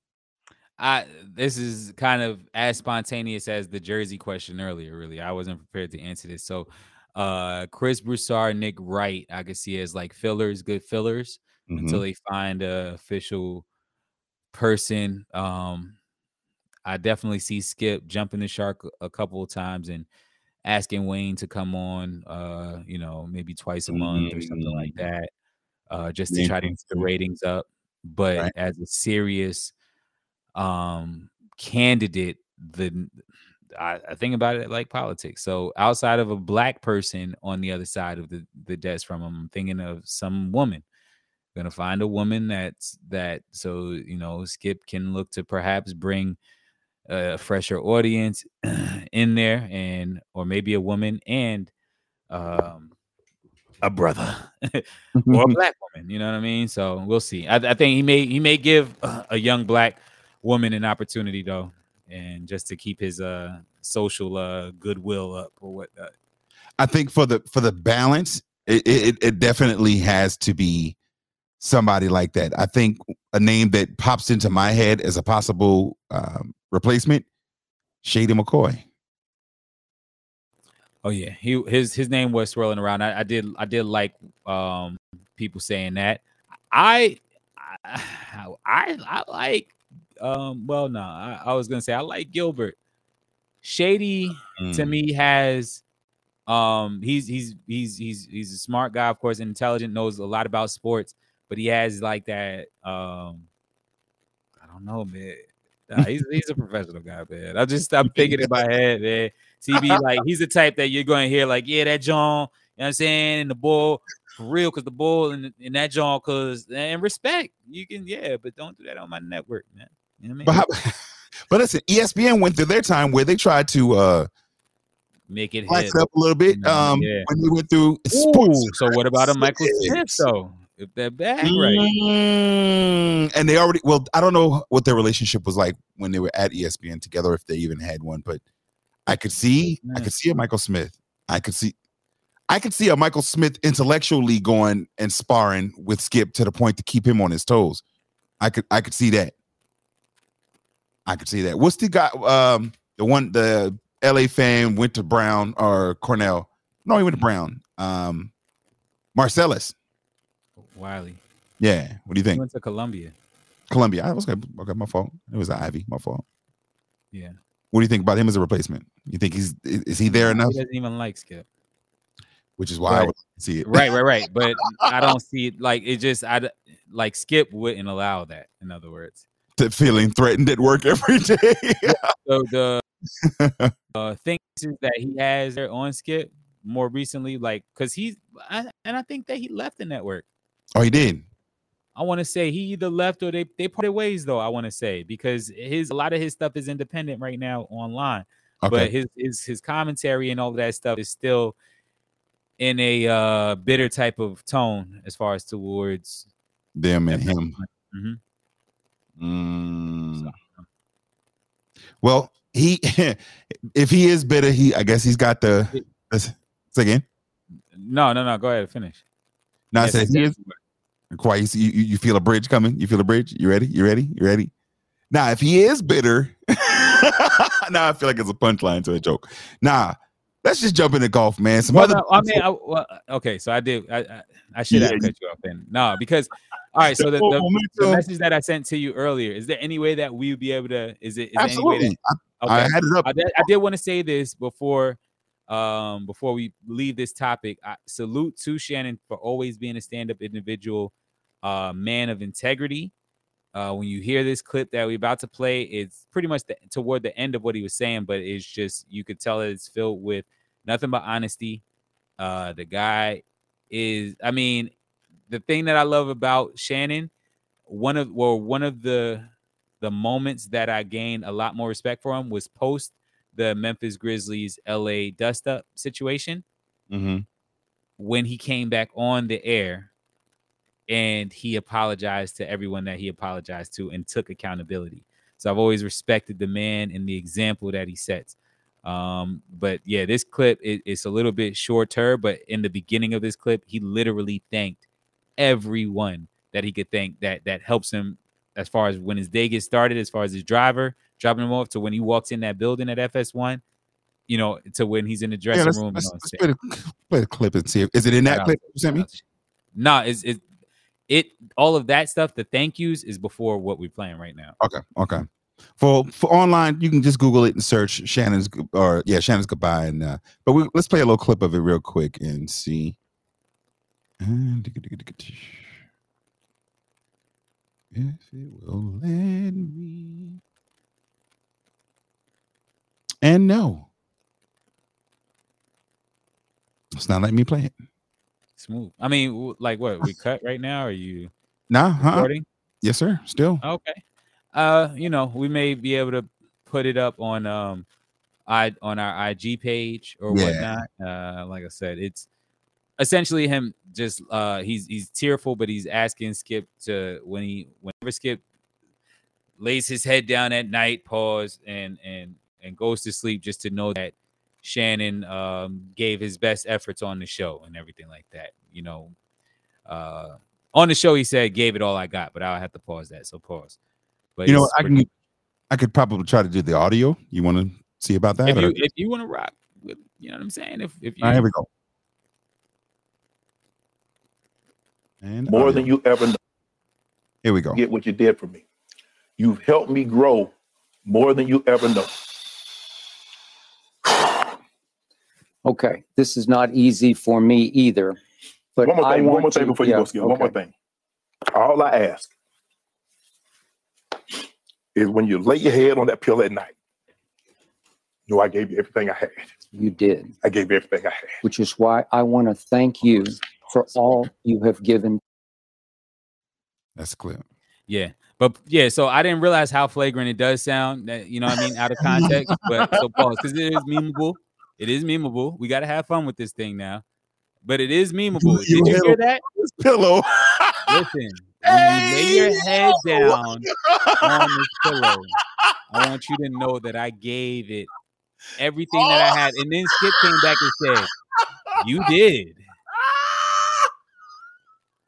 I this is kind of as spontaneous as the Jersey question earlier. Really, I wasn't prepared to answer this. So, uh, Chris Broussard, Nick Wright, I could see as like fillers, good fillers Mhm. until they find a official person. Um, I definitely see Skip jumping the shark a- couple of times and asking Wayne to come on. Uh, you know, maybe twice a month or something like Mm. that, uh, just to try to get the ratings up. But Right. as a serious um candidate the I, I think about it like politics so outside of a black person on the other side of the the desk from him i'm thinking of some woman gonna find a woman that's that so you know skip can look to perhaps bring a fresher audience in there and or maybe a woman and um a brother or a black woman. You know what I mean? So we'll see. I, I think he may he may give uh, a young black woman an opportunity though, and just to keep his uh social uh goodwill up or what. I think for the for the balance, it, it it definitely has to be somebody like that. I think a name that pops into my head as a possible um, replacement, Shady McCoy. Oh yeah, he his his name was swirling around. I, I did I did like um people saying that. I I I, I like um well no I, I was gonna say I like Gilbert. Shady to Mm. me has um he's he's he's he's he's a smart guy of course intelligent knows a lot about sports but he has like that um i don't know man Nah, he's he's a professional guy man i just i'm thinking in my head man tb like he's the type that you're going to hear like yeah that john you know what i'm saying and the bull for real because the bull and, and that john because and respect you can yeah but don't do that on my network man you know But i mean how, but listen, ESPN went through their time where they tried to uh make it flex up a little bit. Mhm, Um, yeah. when they went through Ooh, sports. so what about a Michael Smith though? If that bag right, Mm, and they already well, I don't know what their relationship was like when they were at ESPN together, if they even had one, but I could see I could see a Michael Smith. I could see I could see a Michael Smith intellectually going and sparring with Skip to the point to keep him on his toes. I could I could see that. I could see that. What's the guy um the one the LA fan went to Brown or Cornell? No, he went to Brown. Um, Marcellus. Wiley. Yeah. What do you He think? went to Columbia. Columbia. I was okay. Okay, my fault. It was Ivy. My fault. Yeah. What do you think about him as a replacement? You think he's is he there enough? He doesn't even like Skip. Which is why I Right. would see it. Right, right, right. But I don't see it like it just I like Skip wouldn't allow that. In other words, To feeling threatened at work every day. so the uh things that he has there on Skip more recently, like because he's I, and I think that he left the network. oh, he did. I want to say he either left or they they parted ways though. I want to say because his a lot of his stuff is independent right now online, but Okay. his his his commentary and all of that stuff is still in a uh bitter type of tone as far as towards Them and him. Mhm. Mm. Well, he if he is bitter, he I guess he's got the let's say again. No, no, no. Go ahead, finish. Now Yes, I said he is quiet. You, you feel a bridge coming. You feel a bridge. You ready? You ready? You ready? Now, if he is bitter, now I feel like it's a punchline to a joke. Nah, let's just jump into golf, man. Some Well, other. no, I mean, I, well, okay, so I did. I I, I should have Yeah, cut you off then. No, because all right. So the, the, the message that I sent to you earlier is there any way that we would be able to? Is it? Is there any way Absolutely. that, I, I had it up. I did, I did want to say this before um before we leave this topic. I salute to Shannon for always being a stand-up individual, uh man of integrity. Uh when you hear this clip that we're about to play, it's pretty much the, toward the end of what he was saying, but it's just you could tell that it's filled with nothing but honesty. Uh the guy is I mean, the thing that I love about Shannon, one of well, one of the the moments that I gained a lot more respect for him was post the Memphis Grizzlies LA dust up situation Mhm. when he came back on the air and he apologized to everyone that he apologized to and took accountability. So I've always respected the man and the example that he sets. Um, but yeah, this clip it, it's a little bit shorter, but in the beginning of this clip, he literally thanked everyone that he could thank that that helps him as far as when his day gets started, as far as his driver dropping him off to when he walks in that building at FS1, you know, to when he's in the Yeah, dressing let's, room. let's, let's play, the, play the clip and see. If, is it in that clip you sent me? shout out to- Nah, it's it it all of that stuff, the thank yous is before what we're playing right now. Okay, okay. For for online, you can just Google it and search Shannon's or yeah Shannon's goodbye. And uh, but we, let's play a little clip of it real quick and see. And if it will let me. And no, it's not letting me play it. Smooth. I mean, like what we cut right now? Are you Nah, huh? recording? Yes, sir. Still. Okay. Uh, you know, we may be able to put it up on um I on our IG page or Yeah. whatnot. Uh, like I said, it's essentially him just uh he's he's tearful, but he's asking Skip to when he whenever Skip lays his head down at night, pause and and and goes to sleep just to know that Shannon um gave his best efforts on the show and everything like that. You know, uh on the show he said gave it all I got, but I'll have to pause that. So pause. But You know, I can. I could probably try to do the audio. You want to see about that? if you you want to rock with you know what I'm saying? If if you All right, here we go. And More audio. than you ever know. Here we go. Get what you did for me. You've helped me grow more than you ever know. Okay, this is not easy for me either. But one more thing, want one more thing to- before you yeah, go, Skip. One more thing. All I ask is when you lay your head on that pillow at night, you know I gave you everything I had. You did, I gave you everything I had. which is why I want to thank you for all you have given. That's clear. Yeah. But yeah, so I didn't realize how flagrant it does sound. That you know what I mean, out of context. but so pause because it is memeable. It is memeable. We got to have fun with this thing now. But it is memeable. You Did you hear that? This pillow. Listen, when you lay your head down on this pillow, I want you to know that I gave it everything that I had. And then Skip came back and said, You did.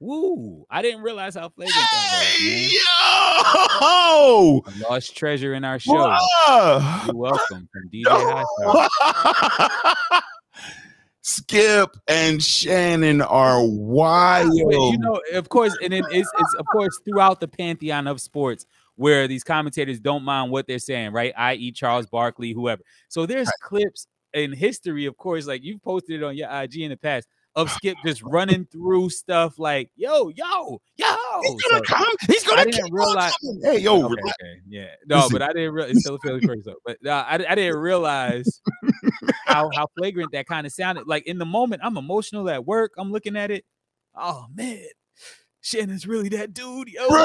Woo! I didn't realize how flagrant that was, man. Yo! A lost treasure in our show. Wow. You're welcome from DJ High Skip and Shannon are wild. You know, of course, and it is it's of course throughout the pantheon of sports where these commentators don't mind what they're saying, right? I.e., Charles Barkley, whoever. So there's clips in history, of course, like you've posted it on your IG in the past of Skip just running through stuff like, yo, yo, yo. He's gonna So, come. He's gonna I didn't realize. Hey, yo, Okay, okay, yeah, no, Listen. but I didn't realize it's still a Philly first though. But uh, I, I didn't realize how how flagrant that kind of sounded. Like in the moment, I'm emotional at work. I'm looking at it. Oh man, Shannon's really that dude, yo. and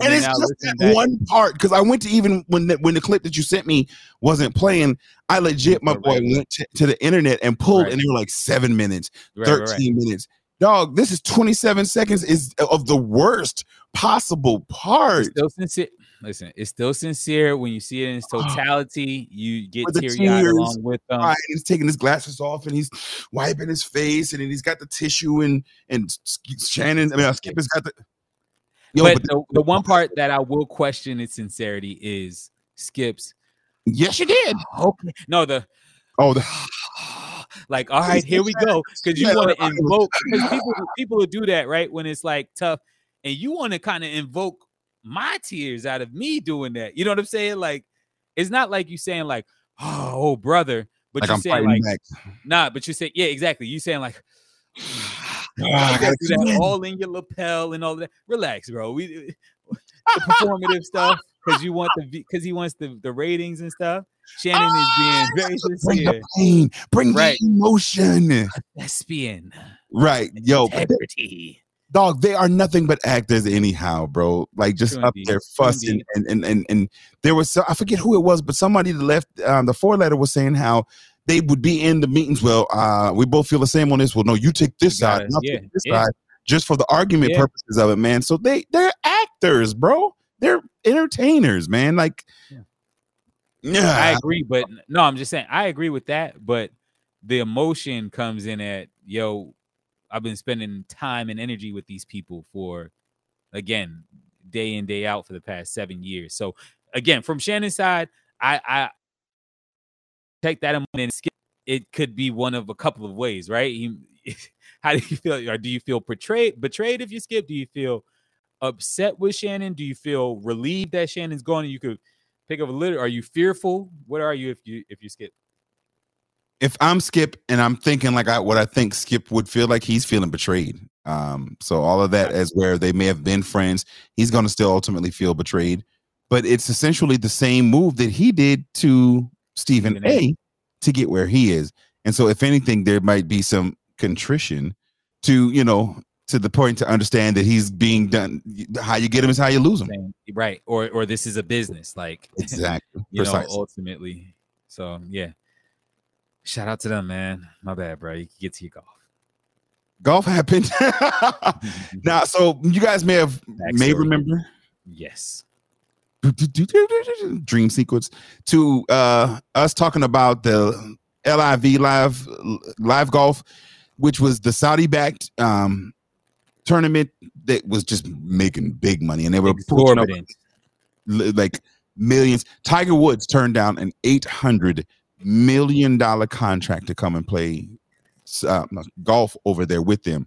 then it's just listen that one part because I went to even when the, when the clip that you sent me wasn't playing. I legit, my boy, went to, to the internet and pulled, Right. and they were like seven minutes, Right, right, right. thirteen minutes. Dog, this is twenty seven seconds is of the worst possible part. It's still sincere. Listen, it's still sincere when you see it in its totality. You get teary eyed along with them. Right, he's taking his glasses off and he's wiping his face, and then he's got the tissue and and Shannon. I mean, uh, Skip has got the. Yo, but but the, the one part that I will question its sincerity is Skip's. yes, you did. Okay, no, the Oh, the, like, all right, here we go, because you want to invoke. Because people people will do that, right? When it's like tough, and you want to kind of invoke my tears out of me doing that. You know what I'm saying? Like, it's not like you saying like, oh, oh, brother, but like you're I'm saying like, back. nah, but you say, yeah, exactly. You saying like. Ah, you I gotta gotta do that all in your lapel and all that. Relax, bro. We the performative stuff because you want the because he wants the, the ratings and stuff. Shannon is being very sincere. Bring the pain, bring Right. the emotion. Thespian Right, yo, integrity. Dog, they are nothing but actors anyhow, bro. Like just True up indeed. there fussing, and and and and there was so, I forget who it was, but somebody that left um, the four letter was saying how they would be in the meetings. Well, uh, we both feel the same on this. Well, no, you take this You side, yeah, take this yeah. side, just for the argument Yeah. purposes of it, man. So they they're actors, bro. They're entertainers, man. Like, yeah, I agree, but no, I'm just saying I agree with that. But the emotion comes in at yo, I've been spending time and energy with these people for again, day in, day out for the past seven years. So again, from Shannon's side, I I take that in and skip. It could be one of a couple of ways, right? How do you feel? Or do you feel betrayed betrayed if you skip? Do you feel upset with Shannon? Do you feel relieved that Shannon's gone and you could pick up a litter? Are you fearful? What are you if you if you skip? If I'm Skip and I'm thinking like I what I think Skip would feel like, he's feeling betrayed. Um, so all of that as where they may have been friends, he's gonna still ultimately feel betrayed. But it's essentially the same move that he did to Stephen. A to get where he is. And so if anything, there might be some contrition to, you know, to the point to understand that he's being done. How you get him is how you lose him. Right. Or or this is a business, like Exactly. you know, ultimately. So yeah. Shout out to them, man. My bad, bro. You can get to your golf. Golf happened. now, so you guys may have may remember Yes. dream sequence to uh us talking about the LIV live live golf, which was the Saudi backed um tournament that was just making big money and they were up like millions. Tiger Woods turned down an eight hundred million dollar contract to come and play uh, golf over there with them.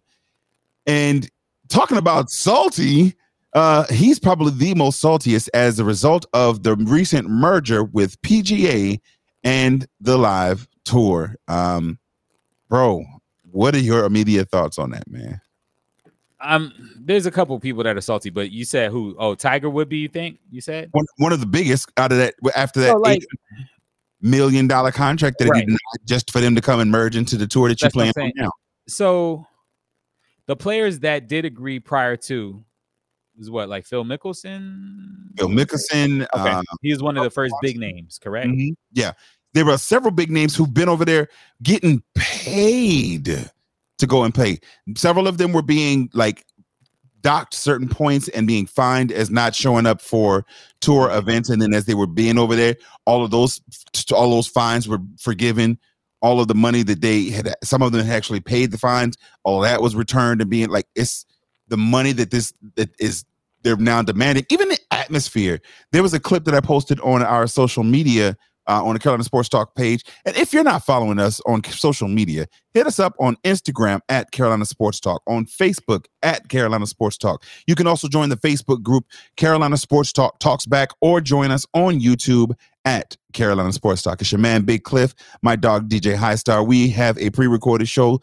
And talking about salty, uh, he's probably the most saltiest as a result of the recent merger with PGA and the LIV tour. Um, bro, what are your immediate thoughts on that, man? Um, there's a couple people that are salty, but you said who? Oh, Tiger would be. You think you said? One, one of the biggest out of that after that So, like- eight million dollar contract that Right. denied just for them to come and merge into the tour that you're That's playing now. So, the players that did agree prior to is what, like Phil Mickelson? Phil Mickelson, Okay, uh, he was one of the first big names, correct? mhm, yeah, there were several big names who've been over there getting paid to go and play. Several of them were being like docked certain points and being fined as not showing up for tour events. And then as they were being over there, all of those all those fines were forgiven. All of the money that they had, some of them had actually paid the fines. All that was returned and being like it's the money that this that is they're now demanding. Even the atmosphere. There was a clip that I posted on our social media uh, on the Carolina Sports Talk page. And if you're not following us on social media, hit us up on Instagram at Carolina Sports Talk, on Facebook at Carolina Sports Talk. You can also join the Facebook group Carolina Sports Talk Talks Back or join us on YouTube at Carolina Sports Talk. It's your man, Big Cliff, my dog, DJ Highstar. We have a pre recorded show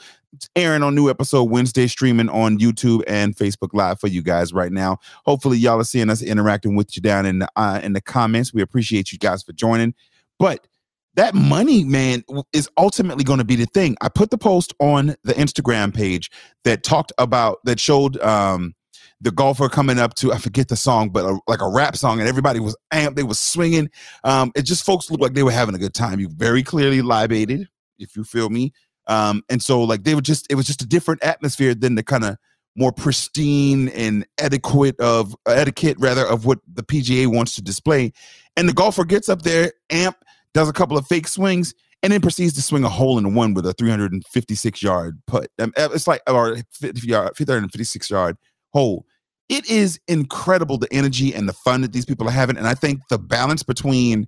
airing on new episode Wednesday, streaming on YouTube and Facebook Live for you guys right now. Hopefully, y'all are seeing us interacting with you down in the, uh, in the comments. We appreciate you guys for joining. But that money, man, is ultimately going to be the thing. I put the post on the Instagram page that talked about, that showed, um, the golfer coming up to I forget the song, but a, like a rap song, and everybody was amped. They was swinging. Um, it just folks looked like they were having a good time. You very clearly libated, if you feel me. Um, and so like they were just it was just a different atmosphere than the kind of more pristine and etiquette of uh, etiquette rather of what the PGA wants to display. And the golfer gets up there, amp, does a couple of fake swings, and then proceeds to swing a hole in one with a 356 yard putt. Um, uh, It's like or 50 yard, 356 yard hole. It is incredible the energy and the fun that these people are having, and I think the balance between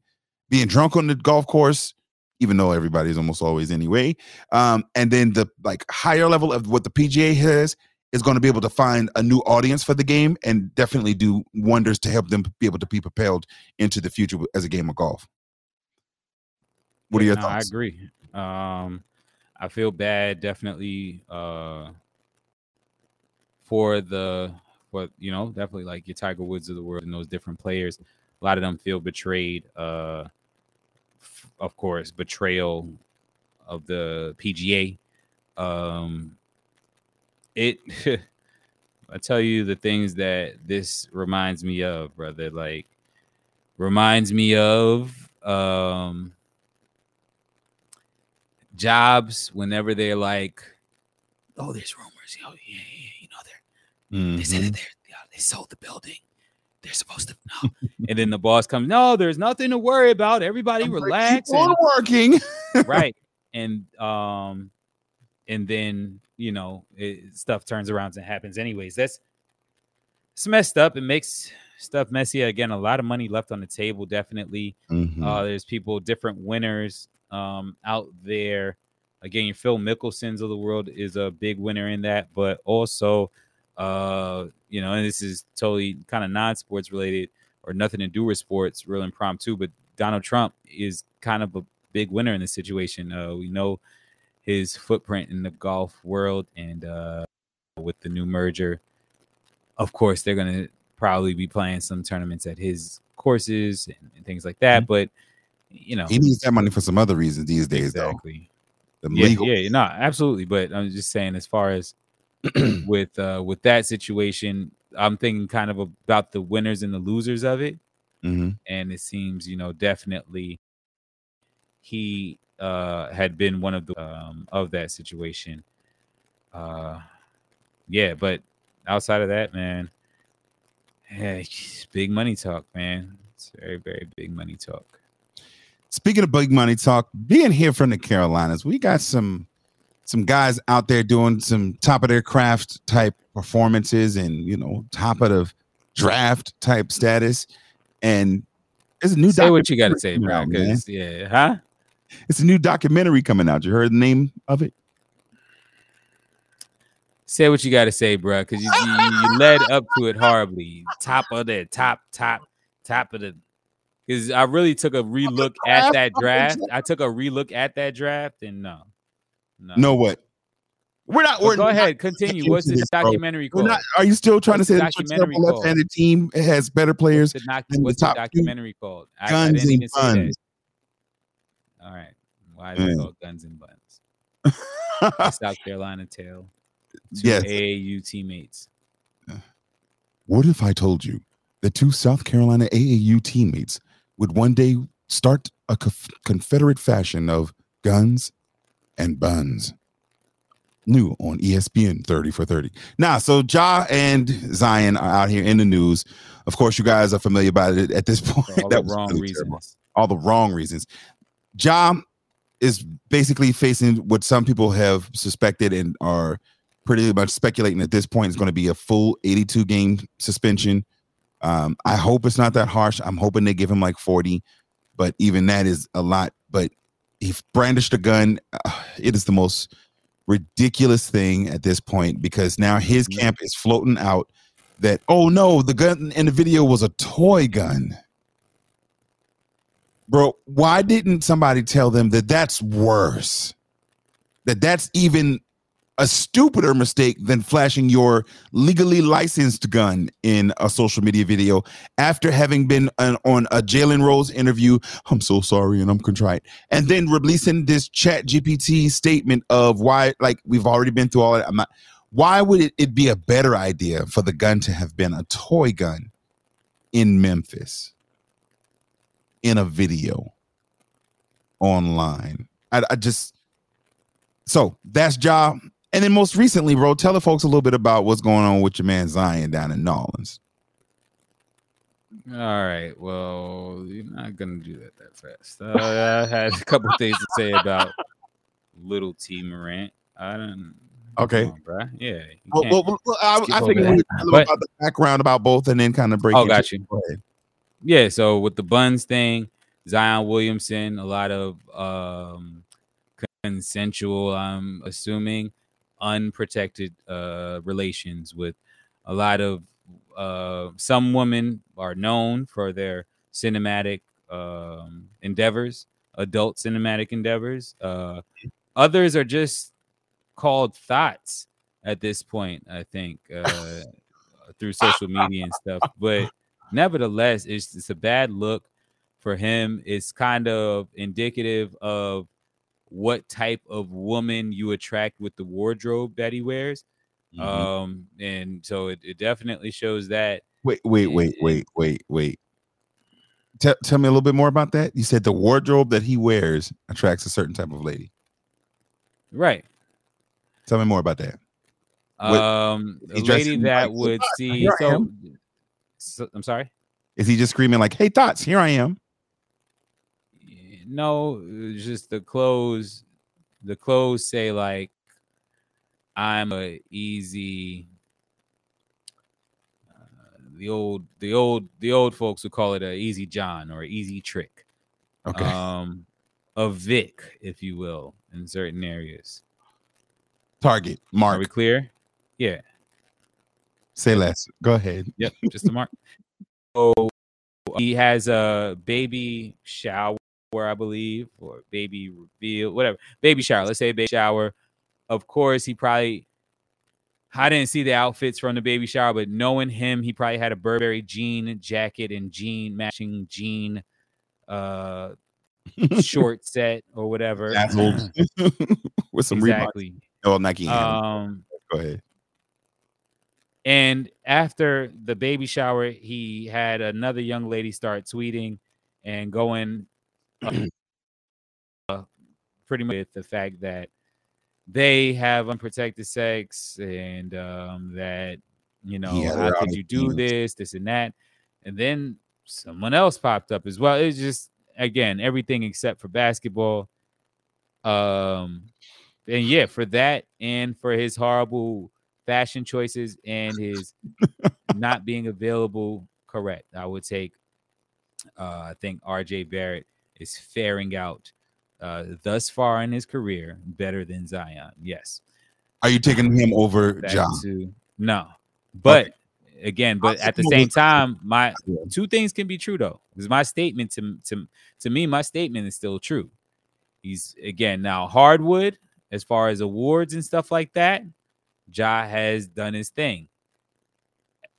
being drunk on the golf course, even though everybody's almost always anyway, um, and then the like higher level of what the PGA has is going to be able to find a new audience for the game and definitely do wonders to help them be able to be propelled into the future as a game of golf. What are your no, thoughts? I agree. Um, I feel bad, definitely, uh, for the for you know, definitely like your Tiger Woods of the world and those different players. A lot of them feel betrayed. Uh, f- of course, betrayal of the PGA. Um, it. I tell you the things that this reminds me of, brother. Like reminds me of um jobs whenever they're like, oh, there's rumors. Oh, yeah, yeah, you know, they're they said that they're yeah, they sold the building. They're supposed to know. and then the boss comes, no, there's nothing to worry about. Everybody I'm like, relax. Keep on and- working. right. And um and then you know it, stuff turns around and happens anyways. That's it's messed up. It makes stuff messy. Again, a lot of money left on the table, definitely. Mhm. Uh, there's people, different winners um, out there. Again, Phil Mickelson's of the world is a big winner in that, but also, uh, you know, and this is totally kind of non-sports related or nothing to do with sports, real impromptu. But Donald Trump is kind of a big winner in this situation. Uh, we know his footprint in the golf world, and uh, with the new merger, of course, they're gonna probably be playing some tournaments at his courses and, and things like that. But you know, He needs that money for some other reasons these days, exactly. though. The Yeah, legal. yeah, no, absolutely. But I'm just saying, as far as with uh with that situation, I'm thinking kind of about the winners and the losers of it. Mhm. And it seems, you know, definitely he uh had been one of the um of that situation. Uh yeah, but outside of that, man, yeah, big money talk, man. It's very, very big money talk. Speaking of big money talk, being here from the Carolinas, we got some some guys out there doing some top of their craft type performances and you know top of the draft type status. And there's a new Say what you got to say, bro. Because yeah, huh? It's a new documentary coming out. You heard the name of it? Say what you got to say, bro, because you, you, you led up to it horribly. Top of the top, top, top of the. Because I really took a relook at that draft. I took a relook at that draft, and no, no. No, what? We're not. We're go not ahead, continue. What's this this, documentary We're called? not. Are you still trying What's to say the that your documentary left-handed team has better players What's the, doc- than the what's the top two documentary called? I, I guns didn't and even buns? All right. Why is it Man. called Guns and Buns? South Carolina tale. Two Yes. AAU teammates. What if I told you that two South Carolina AAU teammates would one day start a conf- Confederate fashion of guns and buns? New on ESPN 30 for 30. Now, so Ja and Zion are out here in the news. Of course, you guys are familiar about it at this point. For all That the wrong really reasons. terrible. All the wrong reasons. Ja is basically facing what some people have suspected and are pretty much speculating at this point is going to be a full 82 game suspension. Um, I hope it's not that harsh. I'm hoping they give him like 40. but even that is a lot. But he brandished a gun. Uh, it is the most ridiculous thing at this point because now his Mm-hmm. camp is floating out that oh no, the gun in the video was a toy gun. Bro, why didn't somebody tell them that that's worse? That that's even a stupider mistake than flashing your legally licensed gun in a social media video after having been on, on a Jalen Rose interview. I'm so sorry and I'm contrite. And then releasing this chat GPT statement of why, like, we've already been through all that. I'm not, why would it, it be a better idea for the gun to have been a toy gun in Memphis in a video online? I, I just, so that's job. And then most recently, bro, tell the folks a little bit about what's going on with your man Zion down in Nolans. All right. Well, you're not gonna do that that fast. Uh, I had a couple things to say about little Tee Morant. I don't. Okay. on, bruh. Yeah. Well, well, well, I, I that. we But- about the background about both and then kind of break Oh, got you. Go ahead. Yeah, so with the Buns thing, Zion Williamson, a lot of um consensual, I'm assuming, unprotected uh relations with a lot of uh some women are known for their cinematic um endeavors, adult cinematic endeavors. Uh others are just called thoughts at this point, I think, uh through social media and stuff. But nevertheless, it's it's a bad look for him. It's kind of indicative of what type of woman you attract with the wardrobe that he wears. Mhm. Um, and so it, it definitely shows that. Wait, wait, wait, wait, wait, wait. Tell, tell me a little bit more about that. You said the wardrobe that he wears attracts a certain type of lady. Right. Tell me more about that. What- Um, a lady that white? would see. So, so, I'm sorry. Is he just screaming like, "Hey, thoughts, here I am"? No, just the clothes. The clothes say like, "I'm a easy." Uh, the old, the old, the old folks would call it a easy John or easy trick. Okay. Um, a Vic, if you will, in certain areas. Target, mark. Are we clear? Yeah. Say less. Go ahead. Yep, just a mark. So he has a baby shower, I believe, or baby reveal, whatever. Baby shower. Let's say baby shower. Of course, he probably. I didn't see the outfits from the baby shower, but knowing him, he probably had a Burberry jean jacket and jean matching jean uh short set or whatever. With some exactly. Oh, Nike. Um Go ahead. And after the baby shower, he had another young lady start tweeting and going uh, pretty much with the fact that they have unprotected sex and um, that, you know, her how could you do penis. this, this, and that. And then someone else popped up as well. It's just, again, everything except for basketball. Um, and yeah, for that and for his horrible fashion choices and his not being available, correct. I would take. Uh, I think R.J. Barrett is faring out uh, thus far in his career better than Zion. Yes. Are you taking him over Ja? to no, but again, but I'll at the same time, my two things can be true though. Because my statement to to to me, my statement is still true. He's again now hardwood as far as awards and stuff like that. Ja has done his thing,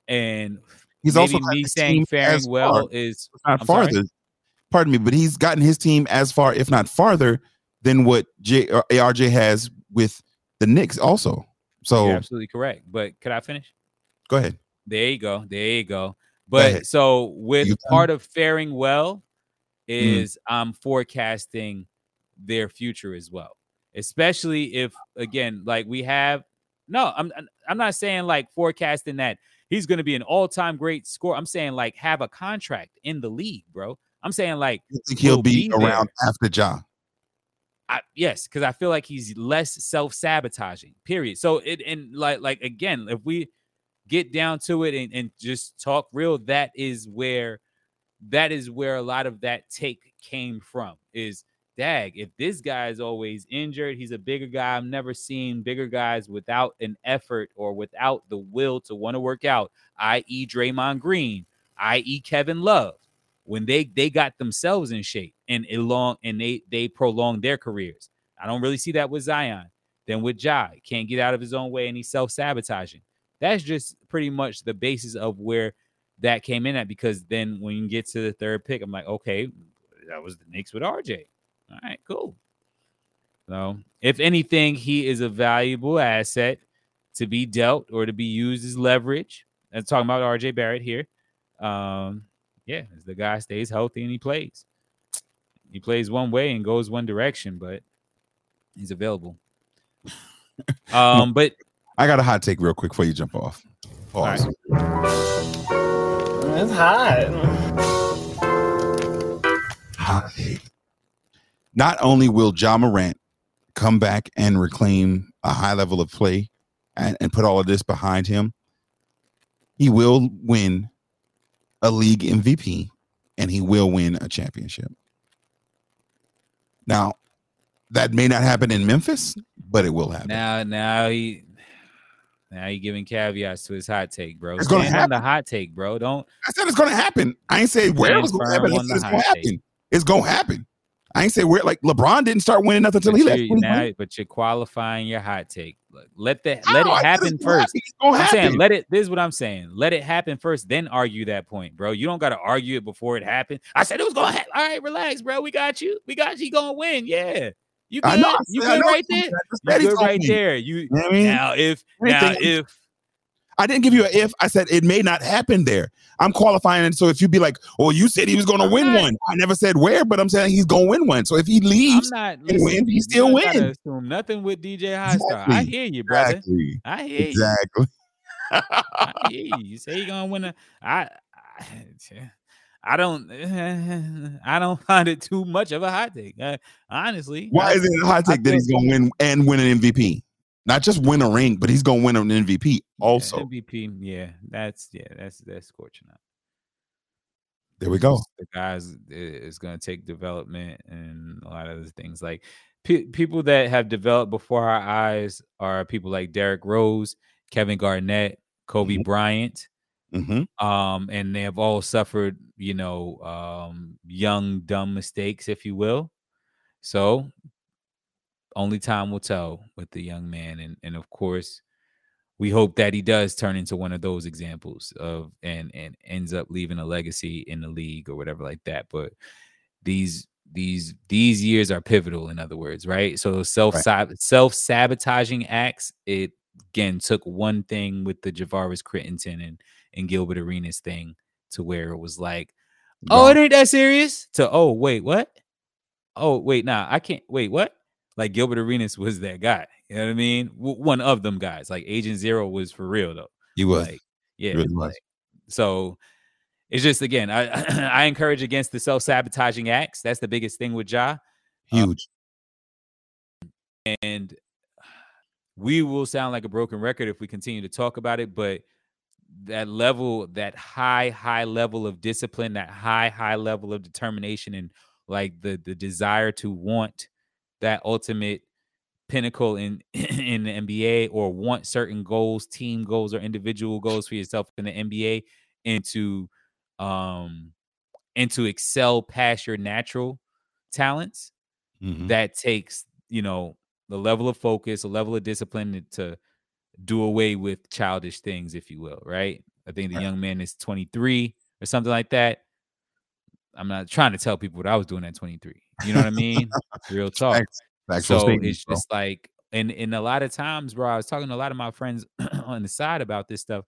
and He's also me saying faring well is I'm sorry? Pardon me, but he's gotten his team as far, if not farther, than what J ARJ has with the Knicks. Also, so You're absolutely correct. But could I finish? go ahead. There you go. There you go. Go But ahead. so with You part of faring well Mm. is I'm forecasting their future as well. Especially if again, like we have no, I'm I'm not saying like forecasting that he's going to be an all-time great scorer. I'm saying like have a contract in the league, bro. I'm saying like You think he'll will be, be around after Ja? I, yes, because I feel like he's less self-sabotaging. Period. So it and like like again, if we get down to it and, and just talk real, that is where that is where a lot of that take came from. Is dag, if this guy is always injured, he's a bigger guy. I've never seen bigger guys without an effort or without the will to want to work out, i.e. Draymond Green, i.e. Kevin Love. When they they got themselves in shape and long and they they prolonged their careers. I don't really see that with Zion. Then with Ja, can't get out of his own way and he's self-sabotaging. That's just pretty much the basis of where that came in at because then when you get to the third pick, I'm like, okay, that was the Knicks with RJ. All right, cool. So, if anything, he is a valuable asset to be dealt or to be used as leverage. I'm talking about RJ Barrett here. Um, yeah, as the guy stays healthy and he plays. He plays one way and goes one direction, but he's available. um, but I got a hot take real quick before you jump off. Pause. It's hot. Hot take. Not only will Ja Morant come back and reclaim a high level of play and, and put all of this behind him, he will win a league MVP and he will win a championship. Now, that may not happen in Memphis, but it will happen. now, now he, now you giving caveats to his hot take, bro. It's gonna Stand happen. the hot take, bro. Don't I said it's going to happen. I ain't say where it was going to happen. I firm said on it's going to hot take. happen. It's to happen. I ain't say where. Like LeBron didn't start winning nothing until he left. now, but you're qualifying your hot take. Let that let it happen first. happen. I'm saying let it. This is what I'm saying. Let it happen first, then argue that point, bro. You don't got to argue it before it happened. I said it was gonna happen. All right, relax, bro. We got you. We got you. Gonna win. Yeah. You good? Know. You good right there? gonna- I just You good right there. You You know what I mean? now if now if I didn't give you an if. I said it may not happen there. I'm qualifying it. So if you be like, "Oh, you said he was going to win one," I never said where, but I'm saying he's going to win one. So if he leaves, not and listen, win, he still don't gotta win. Assume nothing with DJ Highstar. I hear you, brother. exactly, I hear you. exactly. I hear you. You say you're gonna win a I I, I don't I don't find it too much of a hot take. Uh, honestly. Why I- is it a hot take that he's going to win and win an MVP? Not just win a ring, but he's going to win an MVP also. MVP, yeah, that's yeah, that's that's scorching out. There we go. The guys is going to take development and a lot of the things. Like pe- people that have developed before our eyes are people like Derrick Rose, Kevin Garnett, Kobe Mhm. Bryant. Mm-hmm. um and they have all suffered you know um young dumb mistakes if you will so only time will tell with the young man and and of course we hope that he does turn into one of those examples of and and ends up leaving a legacy in the league or whatever like that but these these these years are pivotal in other words right so self self sabotaging acts it again took one thing with the Javaris Crittenton and and Gilbert Arenas thing to where it was like, oh, it ain't that serious. To oh wait, what? Oh wait, nah, I can't. Wait, what? Like Gilbert Arenas was that guy. You know what I mean? W- one of them guys. Like Agent Zero was for real though. He was. Like, yeah. really was. like, so it's just again, I I encourage against the self sabotaging acts. That's the biggest thing with Ja. Uh Huge. and we will sound like a broken record if we continue to talk about it but that level that high high level of discipline that high high level of determination and like the the desire to want that ultimate pinnacle in in the NBA or want certain goals team goals or individual goals for yourself in the NBA and to um and to excel past your natural talents Mhm. that takes you know the level of focus a level of discipline to do away with childish things if you will right i think the Right. young man is 23 or something like that i'm not trying to tell people what i was doing at 23 you know what i mean? Real talk. So it's bro. just like and and a lot of times bro i was talking to a lot of my friends on the side about this stuff.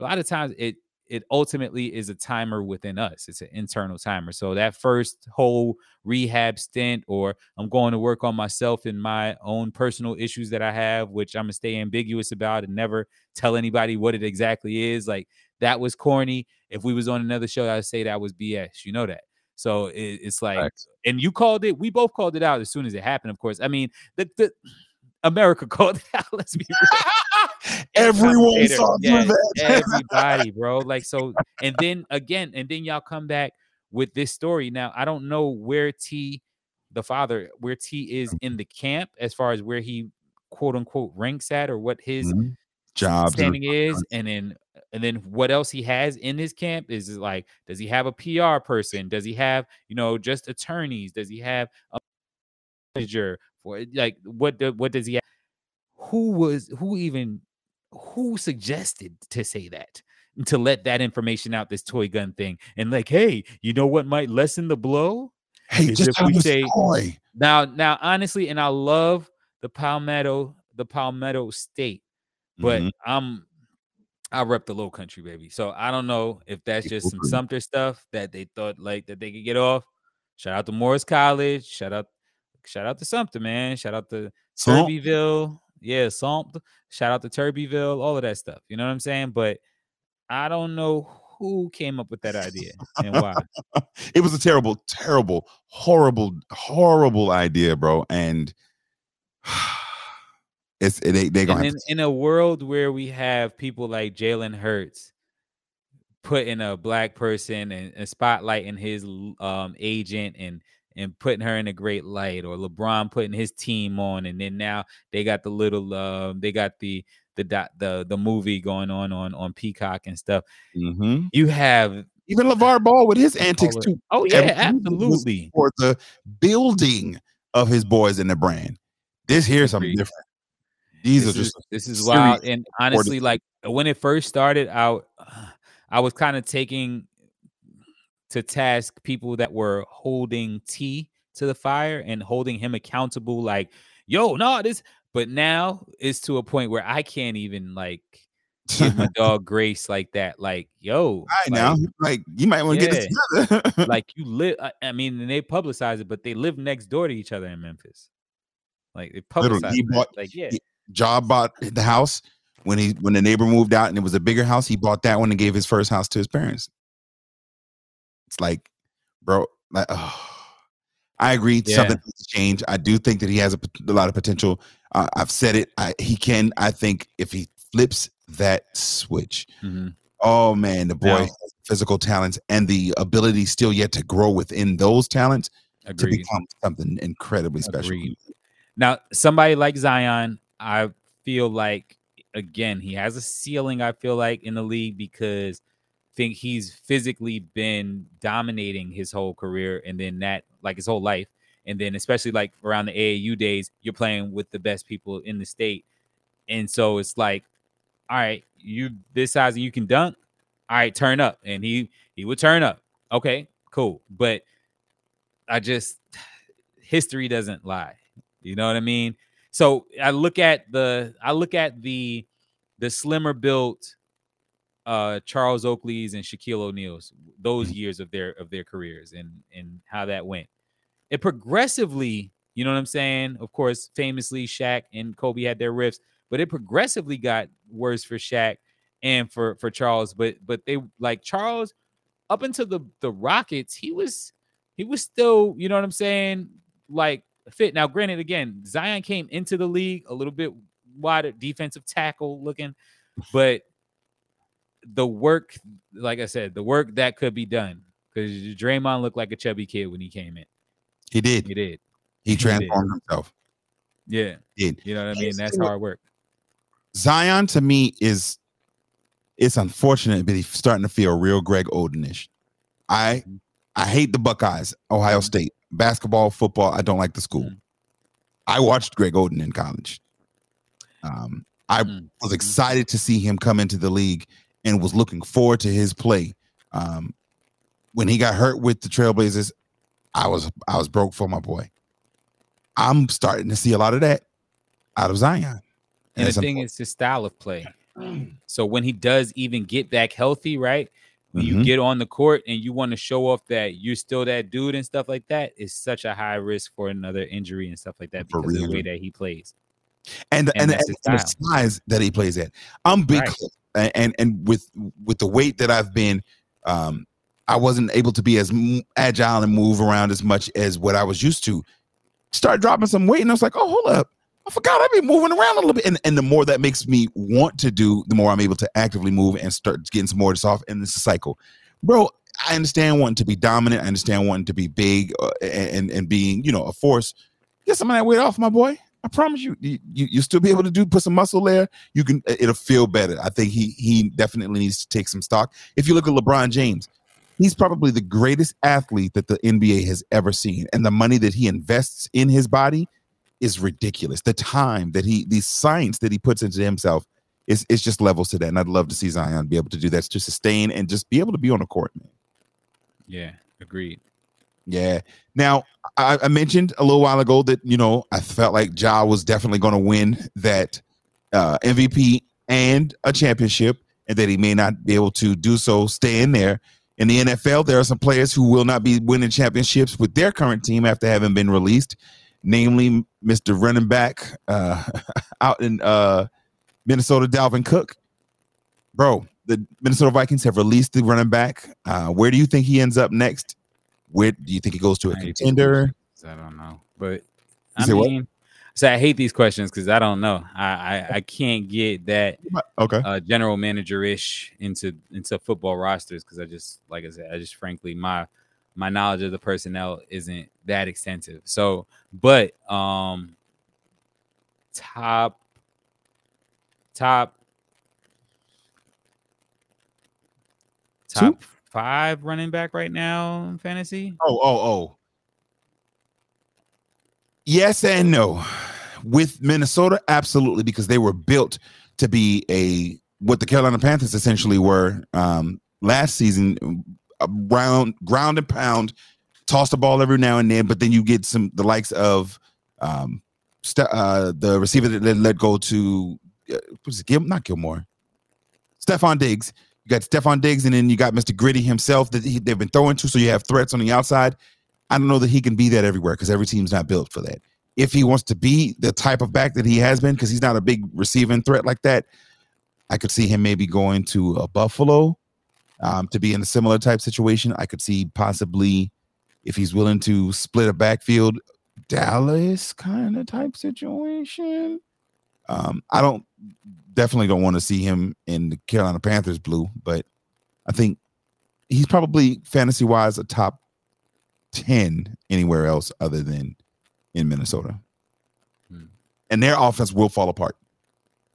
A lot of times it it ultimately is a timer within us. It's an internal timer. So that first whole rehab stint or i'm going to work on myself and my own personal issues that i have which i'm gonna stay ambiguous about and never tell anybody what it exactly is like that was corny if we was on another show i'd say that was bs you know that so it, it's like Facts. and you called it we both called it out as soon as it happened of course i mean the, the america called it out let's be real Everyone saw Yes, that. everybody, bro. Like so, and then again, and then y'all come back with this story. Now, I don't know where Tee, the father, where Tee is in the camp as far as where he quote unquote ranks at or what his Mhm. Jobs and standing is, and then and then what else he has in his camp is is like, does he have a PR person? Does he have you know just attorneys? Does he have a manager for like what do, what does he have? Who was who even who suggested to say that? To let that information out, this toy gun thing, and like, hey, you know what might lessen the blow? Hey, just if we say-. Now, now, honestly, and I love the Palmetto, the Palmetto State, but Mhm. I'm I rep the low country, baby. So I don't know if that's just some Sumter stuff that they thought like that they could get off. Shout out to Morris College. Shout out, shout out to Sumter, man. Shout out to Sump. Turbeville. Yeah, Sump. Shout out to Turbeville, all of that stuff. You know what I'm saying? But I don't know who came up with that idea and why. it was a terrible, terrible, horrible, horrible idea, bro. And it's they they gonna in, in a world where we have people like Jalen Hurts putting a black person and, and spotlighting his um agent and and putting her in a great light, or LeBron putting his team on, and then now they got the little uh, they got the the dot the the movie going on on on Peacock and stuff. Mhm. You have even LeVar Ball with his antics too. Oh yeah, absolutely. For the building of his boys in the brand. This here's something different. These this are is, just this is wild and honestly like when it first started out i was kind of taking to task people that were holding t to the fire and holding him accountable like yo no this but now it's to a point where i can't even like give my dog grace like that like yo All right like, now, like you might want to get this together. like you live I- i mean and they publicize it but they live next door to each other in memphis like they Literally, publicize he it. bought- like yeah he- Job bought the house when he when the neighbor moved out and it was a bigger house. He bought that one and gave his first house to his parents. It's like, bro, like, oh, I agree. Yeah. Something needs to change. I do think that he has a, a lot of potential. Uh, I've said it. I, he can. I think if he flips that switch, Mhm. oh man, the boy has physical talents and the ability still yet to grow within those talents to become something incredibly special. Agreed. Now, somebody like Zion, I feel like again he has a ceiling. I feel like in the league because think he's physically been dominating his whole career, and then that like his whole life, and then especially like around the AAU days, you're playing with the best people in the state, and so it's like, all right, you this size and you can dunk, all right, turn up, and he he would turn up. Okay, cool, but I just history doesn't lie. You know what I mean? So I look at the I look at the the slimmer built uh Charles Oakley's and Shaquille O'Neal's those years of their of their careers and and how that went. It progressively, you know what I'm saying? Of course, famously Shaq and Kobe had their rifts, but it progressively got worse for Shaq and for for Charles. But but they like Charles up until the the Rockets, he was he was still, you know what I'm saying, like fit. Now, granted, again, Zion came into the league a little bit wider, defensive tackle looking, but the work, like I said, the work that could be done because Draymond looked like a chubby kid when he came in. He did. He did. He did. transformed himself. Yeah. He did. You know what I mean? Here's That's the- hard work. Zion to me is it's unfortunate, but he's starting to feel real Greg Odenish. I Mm-hmm. I hate the Buckeyes, Ohio State. Basketball, football, I don't like the school. Mhm. I watched Greg Oden in college. Um, I Mm. was excited to see him come into the league and was looking forward to his play. Um, when he got hurt with the Trailblazers, I was I was broke for my boy. I'm starting to see a lot of that out of Zion. And it's the thing is his style of play. So when he does even get back healthy, right? When you Mhm. get on the court and you want to show off that you're still that dude and stuff like that, it's such a high risk for another injury and stuff like that For because of the way that he plays. and And and, and, that's his the size that he plays at. I'm big, Right. And and with with the weight that I've been, um, I wasn't able to be as agile and move around as much as what I was used to. Start dropping some weight, and I was like, oh, hold up. I forgot I've been moving around a little bit. And, and the more that makes me want to do, the more I'm able to actively move and start getting some more of this off. And a cycle. Bro, I understand wanting to be dominant. I understand wanting to be big uh, and and being you know a force. Get some of that weight off, my boy. I promise you, you you you'll still be able to do put some muscle there. You can it'll feel better. I think he he definitely needs to take some stock. If you look at LeBron James, he's probably the greatest athlete that the NBA has ever seen, and the money that he invests in his body is ridiculous. The time that he the science that he puts into himself is it's just levels to that. And I'd love to see Zion be able to do that to sustain and just be able to be on the court, man. Yeah, agreed. Yeah. Now, I, I, mentioned a little while ago that, you know, I felt like Ja was definitely going to win that uh, MVP and a championship, and that he may not be able to do so, stay in there. In the NFL, there are some players who will not be winning championships with their current team after having been released, namely Mr. Running Back uh, out in uh, Minnesota, Dalvin Cook. Bro, the Minnesota Vikings have released the running back. Uh, where do you think he ends up next? Where do you think he goes to a contender? I don't know, but I mean, what? so I hate these questions because I don't know. I, I, I can't get that okay uh, general manager ish into into football rosters because I just like I said I just frankly my my knowledge of the personnel isn't that extensive. So, but um, top top top Two? five running back right now in fantasy. Oh, oh, oh. Yes and no. With Minnesota, absolutely, because they were built to be a what the Carolina Panthers essentially were um, last season, round ground and pound, toss the ball every now and then, but then you get some the likes of um, st- uh, the receiver that let go to uh, was it Gil, not Gilmore, Stefon Diggs. You got Stefon Diggs, and then you got Mr. Griddy himself that he, they've been throwing to. So you have threats on the outside. I don't know that he can be that everywhere because every team's not built for that. If he wants to be the type of back that he has been, because he's not a big receiving threat like that, I could see him maybe going to a Buffalo um, to be in a similar type situation. I could see possibly if he's willing to split a backfield, Dallas kind of type situation. Um, I don't definitely don't want to see him in the Carolina Panthers blue, but I think he's probably fantasy wise a top 10 anywhere else other than in Minnesota. Hmm. And their offense will fall apart.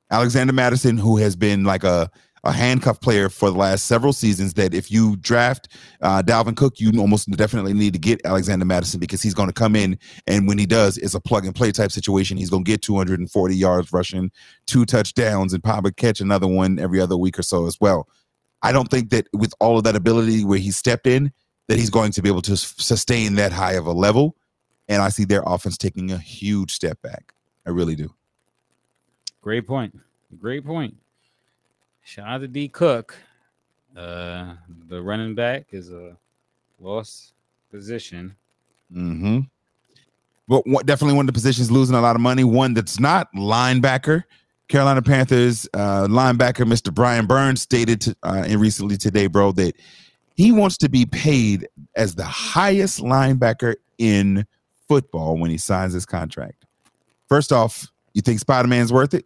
Alexander Mattison, who has been like a a handcuff player for the last several seasons that if you draft uh, Dalvin Cook, you almost definitely need to get Alexander Mattison because he's going to come in and when he does, it's a plug and play type situation. He's going to get 240 yards rushing, two touchdowns, and probably catch another one every other week or so as well. I don't think that with all of that ability where he stepped in, that he's going to be able to sustain that high of a level. And I see their offense taking a huge step back. I really do. Great point. Great point. Shout out to D Cook. Uh, the running back is a lost position. Mm-hmm. But definitely one of the positions losing a lot of money. One that's not linebacker. Carolina Panthers uh, linebacker Mr. Brian Burns stated uh, in recently today, bro, that he wants to be paid as the highest linebacker in football when he signs his contract. First off, you think Spider Man's worth it?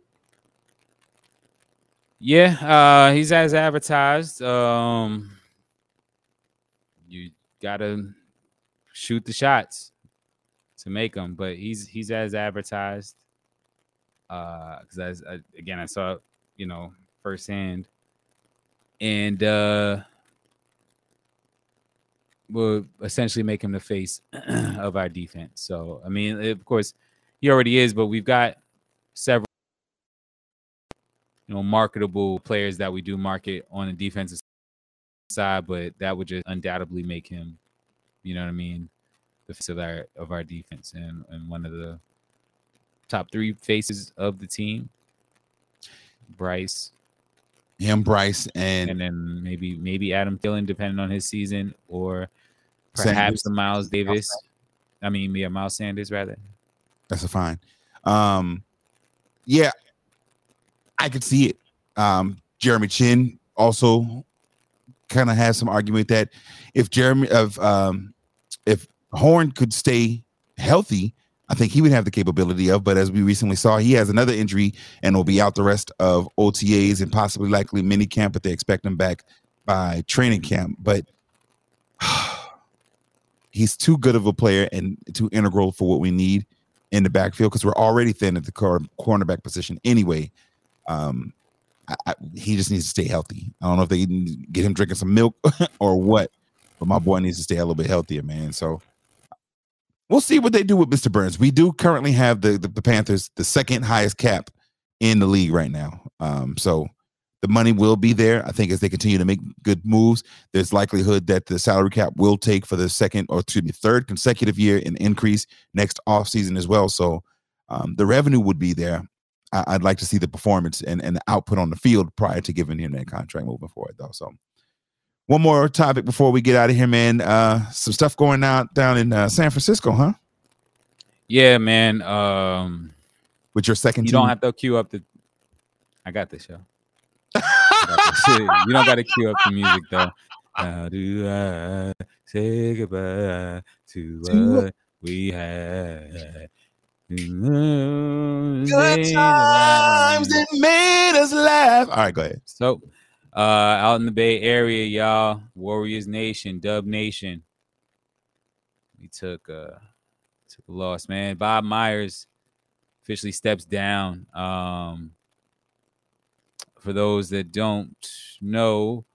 Yeah, uh, he's as advertised. Um, you gotta shoot the shots to make them, but he's he's as advertised. Uh, because I, again, I saw you know firsthand, and uh, will essentially make him the face of our defense. So I mean, of course, he already is, but we've got several you know marketable players that we do market on the defensive side, but that would just undoubtedly make him, you know what I mean, the face of our of our defense and and one of the top three faces of the team. Bryce, him, Bryce, and and then maybe maybe Adam Thielen, depending on his season, or perhaps the Miles Davis. I mean, yeah, Miles Sanders rather. That's a fine. Um, yeah, I could see it. Um, Jeremy Chinn also kind of has some argument that if Jeremy of um, if Horn could stay healthy, I think he would have the capability of. But as we recently saw, he has another injury and will be out the rest of OTAs and possibly likely mini camp. But they expect him back by training camp. But he's too good of a player and too integral for what we need in the backfield because we're already thin at the cor- cornerback position anyway. Um, I, I, he just needs to stay healthy. I don't know if they get him drinking some milk or what, but my boy needs to stay a little bit healthier, man. So we'll see what they do with Mr. Burns. We do currently have the the, the Panthers the second highest cap in the league right now. Um, so the money will be there. I think as they continue to make good moves, there's likelihood that the salary cap will take for the second or excuse me, third consecutive year an increase next offseason as well. So um, the revenue would be there. I, would like to see the performance and, and the output on the field prior to giving him that contract moving forward, though. So one more topic before we get out of here, man. Uh, some stuff going out down in uh, San Francisco, huh? Yeah, man. Um, With your second you team? don't have to queue up the. I got this, yo. I got this. you don't got to queue up the music though. How do I say goodbye to what we had? Good times that made us laugh. All right, go ahead. So, uh, out in the Bay Area, y'all, Warriors Nation, Dub Nation, we took uh took a loss, man. Bob Myers officially steps down. Um, for those that don't know,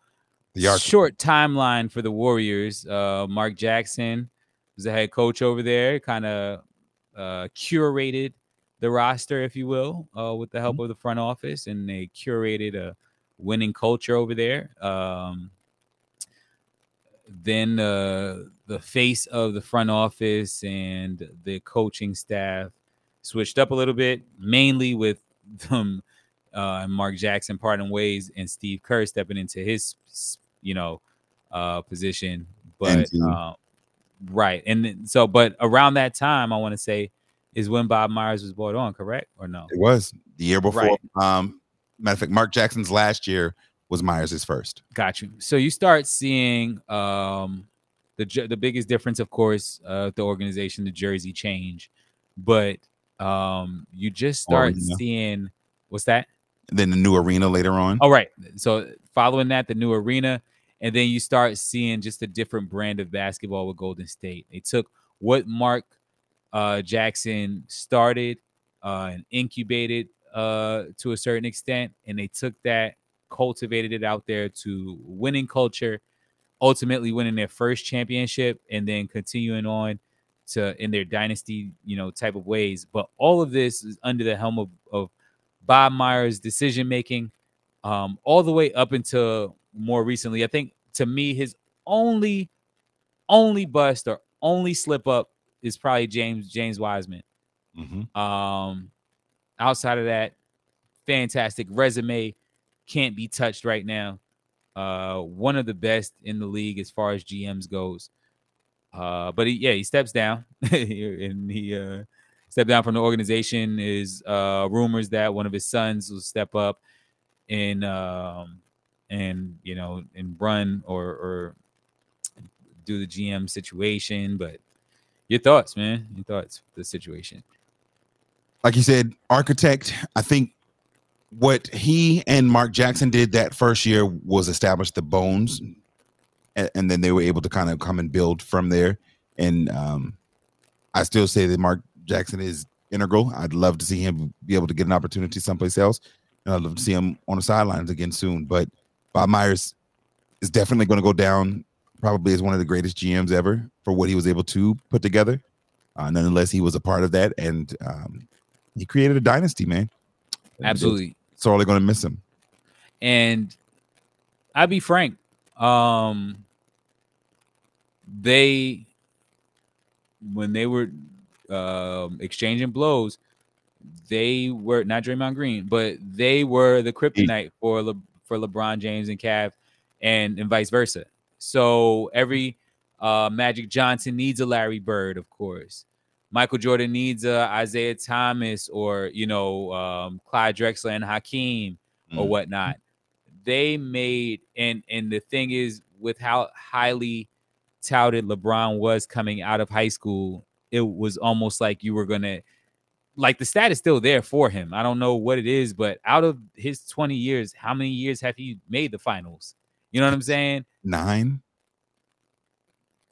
The arch- short timeline for the Warriors. Uh, Mark Jackson was the head coach over there, kind of uh, curated the roster, if you will, uh, with the help of the front office, and they curated a winning culture over there. Um, then uh, the face of the front office and the coaching staff switched up a little bit, mainly with them uh, Mark Jackson parting ways and Steve Kerr stepping into his, you know, uh, position. But uh, right, and so, but around that time, I want to say is when Bob Myers was brought on, correct or no? It was the year before. Right. Um, matter of fact, Mark Jackson's last year was Myers' first. Got you. So you start seeing um, the the biggest difference, of course, uh, the organization, the jersey change, but um, you just start seeing what's that? Then the new arena later on. All right. So following that, the new arena, and then you start seeing just a different brand of basketball with Golden State. They took what Mark uh, Jackson started uh, and incubated uh, to a certain extent, and they took that, cultivated it out there to winning culture, ultimately winning their first championship, and then continuing on to in their dynasty, you know, type of ways. But all of this is under the helm of, of Bob Myers' decision making, um, all the way up until more recently. I think to me, his only only bust or only slip up is probably James James Wiseman. Mhm. Um, outside of that, fantastic resume, can't be touched right now. Uh, one of the best in the league as far as GMs goes. Uh, but he, yeah, he steps down, and he uh, stepped down from the organization. Is uh, rumors that one of his sons will step up and um, and you know and run or or do the GM situation. But your thoughts, man? Your thoughts? The situation. like you said, architect. I think what he and Mark Jackson did that first year was establish the bones, and, and then they were able to kind of come and build from there. And um, I still say that Mark Jackson is integral. I'd love to see him be able to get an opportunity someplace else, and I'd love to see him on the sidelines again soon. But Bob Myers is definitely going to go down, probably as one of the greatest GMs ever for what he was able to put together. Uh, nonetheless, he was a part of that, and um, he created a dynasty, man. Absolutely. Sorely going to miss him. And I'll be frank, um, they when they were um, exchanging blows, they were not Draymond Green, but they were the kryptonite for Le, for LeBron James and Cav, and and vice versa. So every uh, Magic Johnson needs a Larry Bird, of course. Michael Jordan needs a Isiah Thomas or you know um, Clyde Drexler and Hakeem or Mhm. whatnot. They made and and the thing is with how highly touted LeBron was coming out of high school, it was almost like you were gonna like the stat is still there for him. I don't know what it is, but out of his 20 years, how many years have he made the finals? You know what I'm saying? Nine.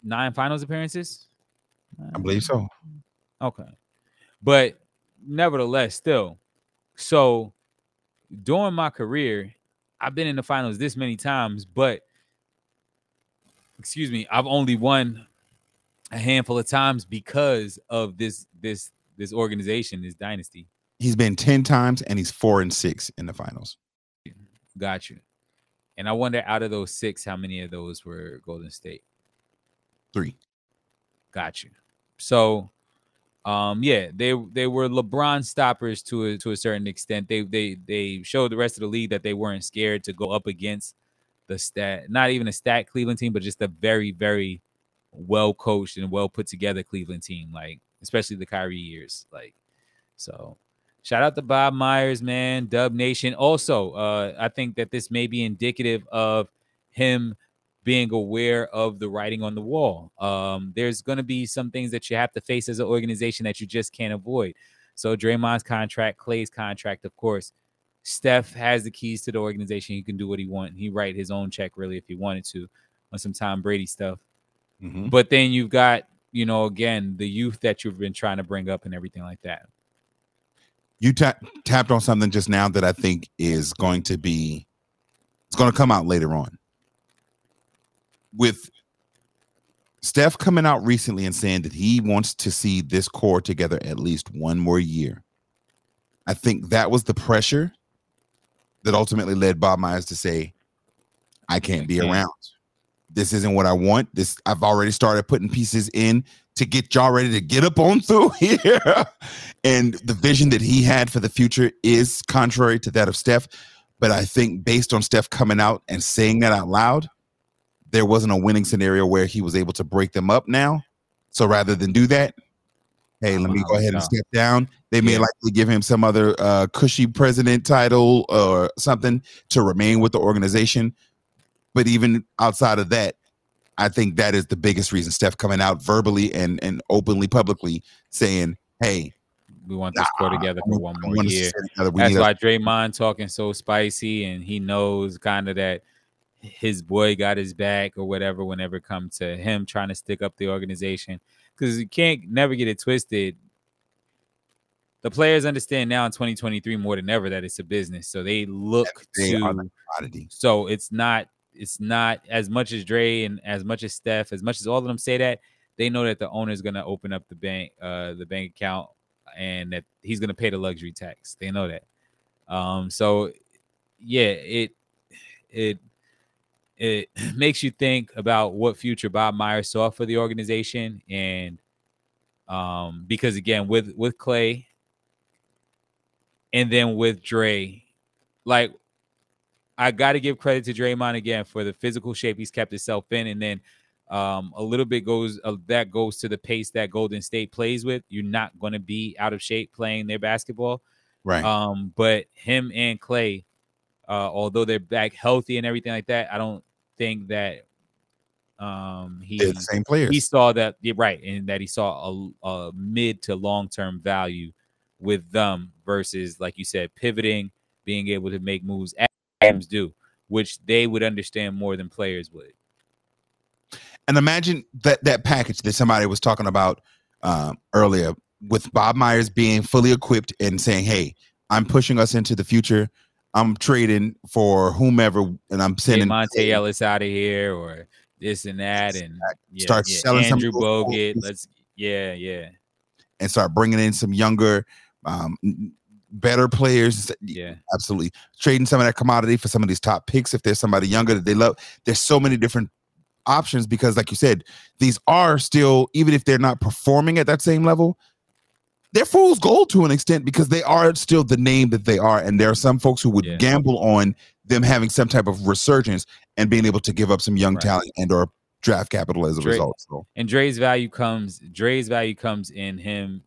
nine finals appearances. I believe so. Okay. But nevertheless, still. So during my career, I've been in the finals this many times, but excuse me, I've only won a handful of times because of this this this organization, this dynasty. He's been 10 times and he's four and six in the finals. Got you. And I wonder out of those six, how many of those were Golden State? Three. Got you. So um yeah, they they were LeBron stoppers to a to a certain extent. They they they showed the rest of the league that they weren't scared to go up against the stat, not even a stat Cleveland team, but just a very, very well coached and well put together Cleveland team, like especially the Kyrie years. Like, so shout out to Bob Myers, man, Dub Nation. Also, uh, I think that this may be indicative of him being aware of the writing on the wall. Um, there's going to be some things that you have to face as an organization that you just can't avoid. So Draymond's contract, Clay's contract, of course. Steph has the keys to the organization. He can do what he wants. He write his own check really if he wanted to on some Tom Brady stuff. Mhm. But then you've got, you know, again, the youth that you've been trying to bring up and everything like that. You ta- tapped on something just now that I think is going to be, it's going to come out later on. With Steph coming out recently and saying that he wants to see this core together at least one more year. I think that was the pressure that ultimately led Bob Myers to say, I can't be around. This isn't what I want. This I've already started putting pieces in to get y'all ready to get up on through here. and the vision that he had for the future is contrary to that of Steph. But I think based on Steph coming out and saying that out loud, there wasn't a winning scenario where he was able to break them up now. So rather than do that, hey, let me go ahead and step down. They may Yeah. likely give him some other uh, cushy president title or something to remain with the organization. But even outside of that, I think that is the biggest reason Steph coming out verbally and and openly publicly saying, "Hey, We want this core together for one more year. That's need a- why Draymond talking so spicy, and he knows kind of that his boy got his back or whatever. Whenever it comes to him trying to stick up the organization, because you can't never get it twisted. The players understand now in 2023 more than ever that it's a business, so they look they to the commodity. so it's not it's not as much as Dre and as much as Steph, as much as all of them say that, they know that the owner is gonna open up the bank uh the bank account and that he's gonna pay the luxury tax. They know that. Um so yeah, it it it makes you think about what future Bob Myers saw for the organization and um because again with with Clay and then with Dre, like I got to give credit to Draymond again for the physical shape he's kept himself in, and then um, a little bit goes uh, that goes to the pace that Golden State plays with. You're not going to be out of shape playing their basketball, Right. um, but him and Clay, uh, although they're back healthy and everything like that, I don't think that um, he They're the same players. he saw that yeah, right, and that he saw a, a mid to long term value with them versus, like you said, pivoting, being able to make moves teams do, which they would understand more than players would. and imagine that that package that somebody was talking about um, earlier with Bob Myers being fully equipped and saying, "Hey, I'm pushing us into the future. I'm trading for whomever, and I'm sending Monta Ellis out of here or this and that, and yeah, Start yeah. selling some Andrew those Bogut. Let's yeah, yeah, and start bringing in some younger, um, better players. yeah. Absolutely, trading some of that commodity for some of these top picks. If there's somebody younger that they love, there's so many different options because, like you said, these are still even if they're not performing at that same level. They're fool's gold to an extent because they are still the name that they are, and there are some folks who would Yeah. gamble on them having some type of resurgence and being able to give up some young Right. talent and or draft capital as a Dre- result. So And Dre's value comes Dre's value comes in him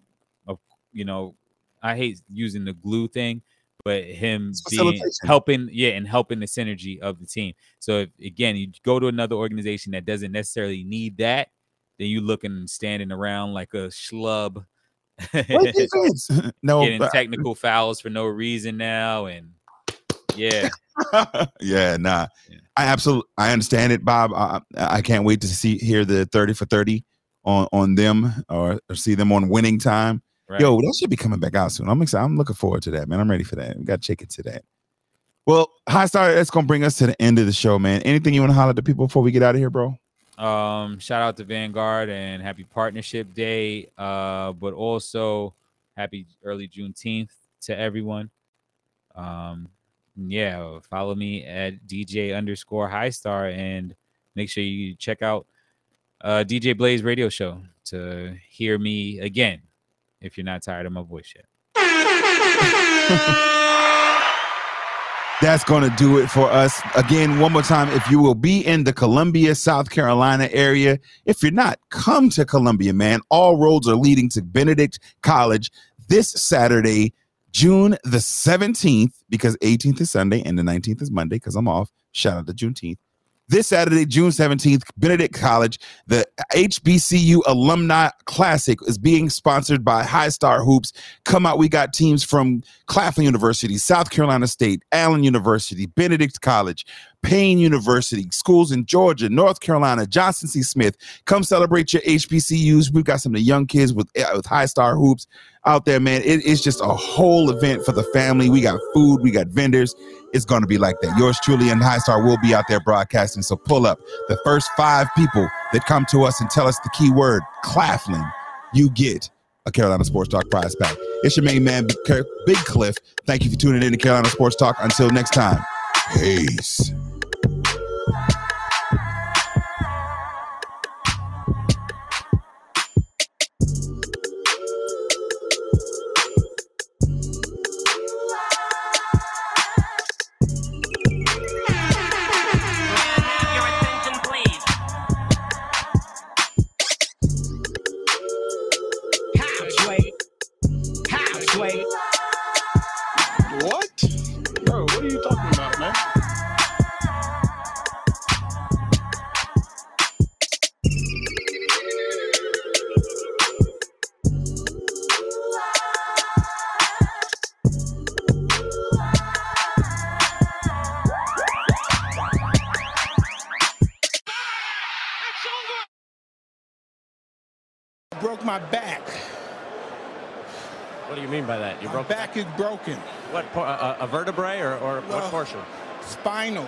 you know, I hate using the glue thing, but him being helping, yeah, and helping the synergy of the team. So if again you go to another organization that doesn't necessarily need that, then you looking and standing around like a schlub no, getting technical fouls for no reason now and yeah yeah, nah. I absolutely I understand it, Bob. I, I can't wait to see hear the 30 for 30 on on them or, or see them on winning time. Right. Yo, that should be coming back out soon. I'm excited. I'm looking forward to that, man. I'm ready for that. We got to check into that. Well, Highstar, that's gonna bring us to the end of the show, man. Anything you want to holler to people before we get out of here, bro? Um, shout out to Vanguard and happy Partnership Day. Uh, but also happy early Juneteenth to everyone. Um, yeah, follow me at DJ underscore Highstar and make sure you check out uh DJ Blaze radio show to hear me again if you're not tired of my voice yet. That's going to do it for us. Again, one more time, if you will be in the Columbia, South Carolina area, if you're not, come to Columbia, man. All roads are leading to Benedict College this Saturday, June the 17th, because 18th is Sunday and the 19th is Monday, because I'm off. Shout out to Juneteenth. This Saturday, June 17th, Benedict College, the HBCU Alumni Classic is being sponsored by High Star Hoops. Come out, we got teams from Claflin University, South Carolina State, Allen University, Benedict College, Paine University, schools in Georgia, North Carolina, Johnson C. Smith. Come celebrate your HBCUs. We've got some of the young kids with, uh, with High Star Hoops out there, man. It's just a whole event for the family. We got food, we got vendors. It's going to be like that. Yours truly and Highstar will be out there broadcasting. So pull up the first five people that come to us and tell us the key word, Claflin, you get a Carolina Sports Talk prize pack. It's your main man, Big Cliff. Thank you for tuning in to Carolina Sports Talk. Until next time, peace. That? You My broke back is broken. what a, uh, uh, a vertebrae or, or Well- what portion? Spinal.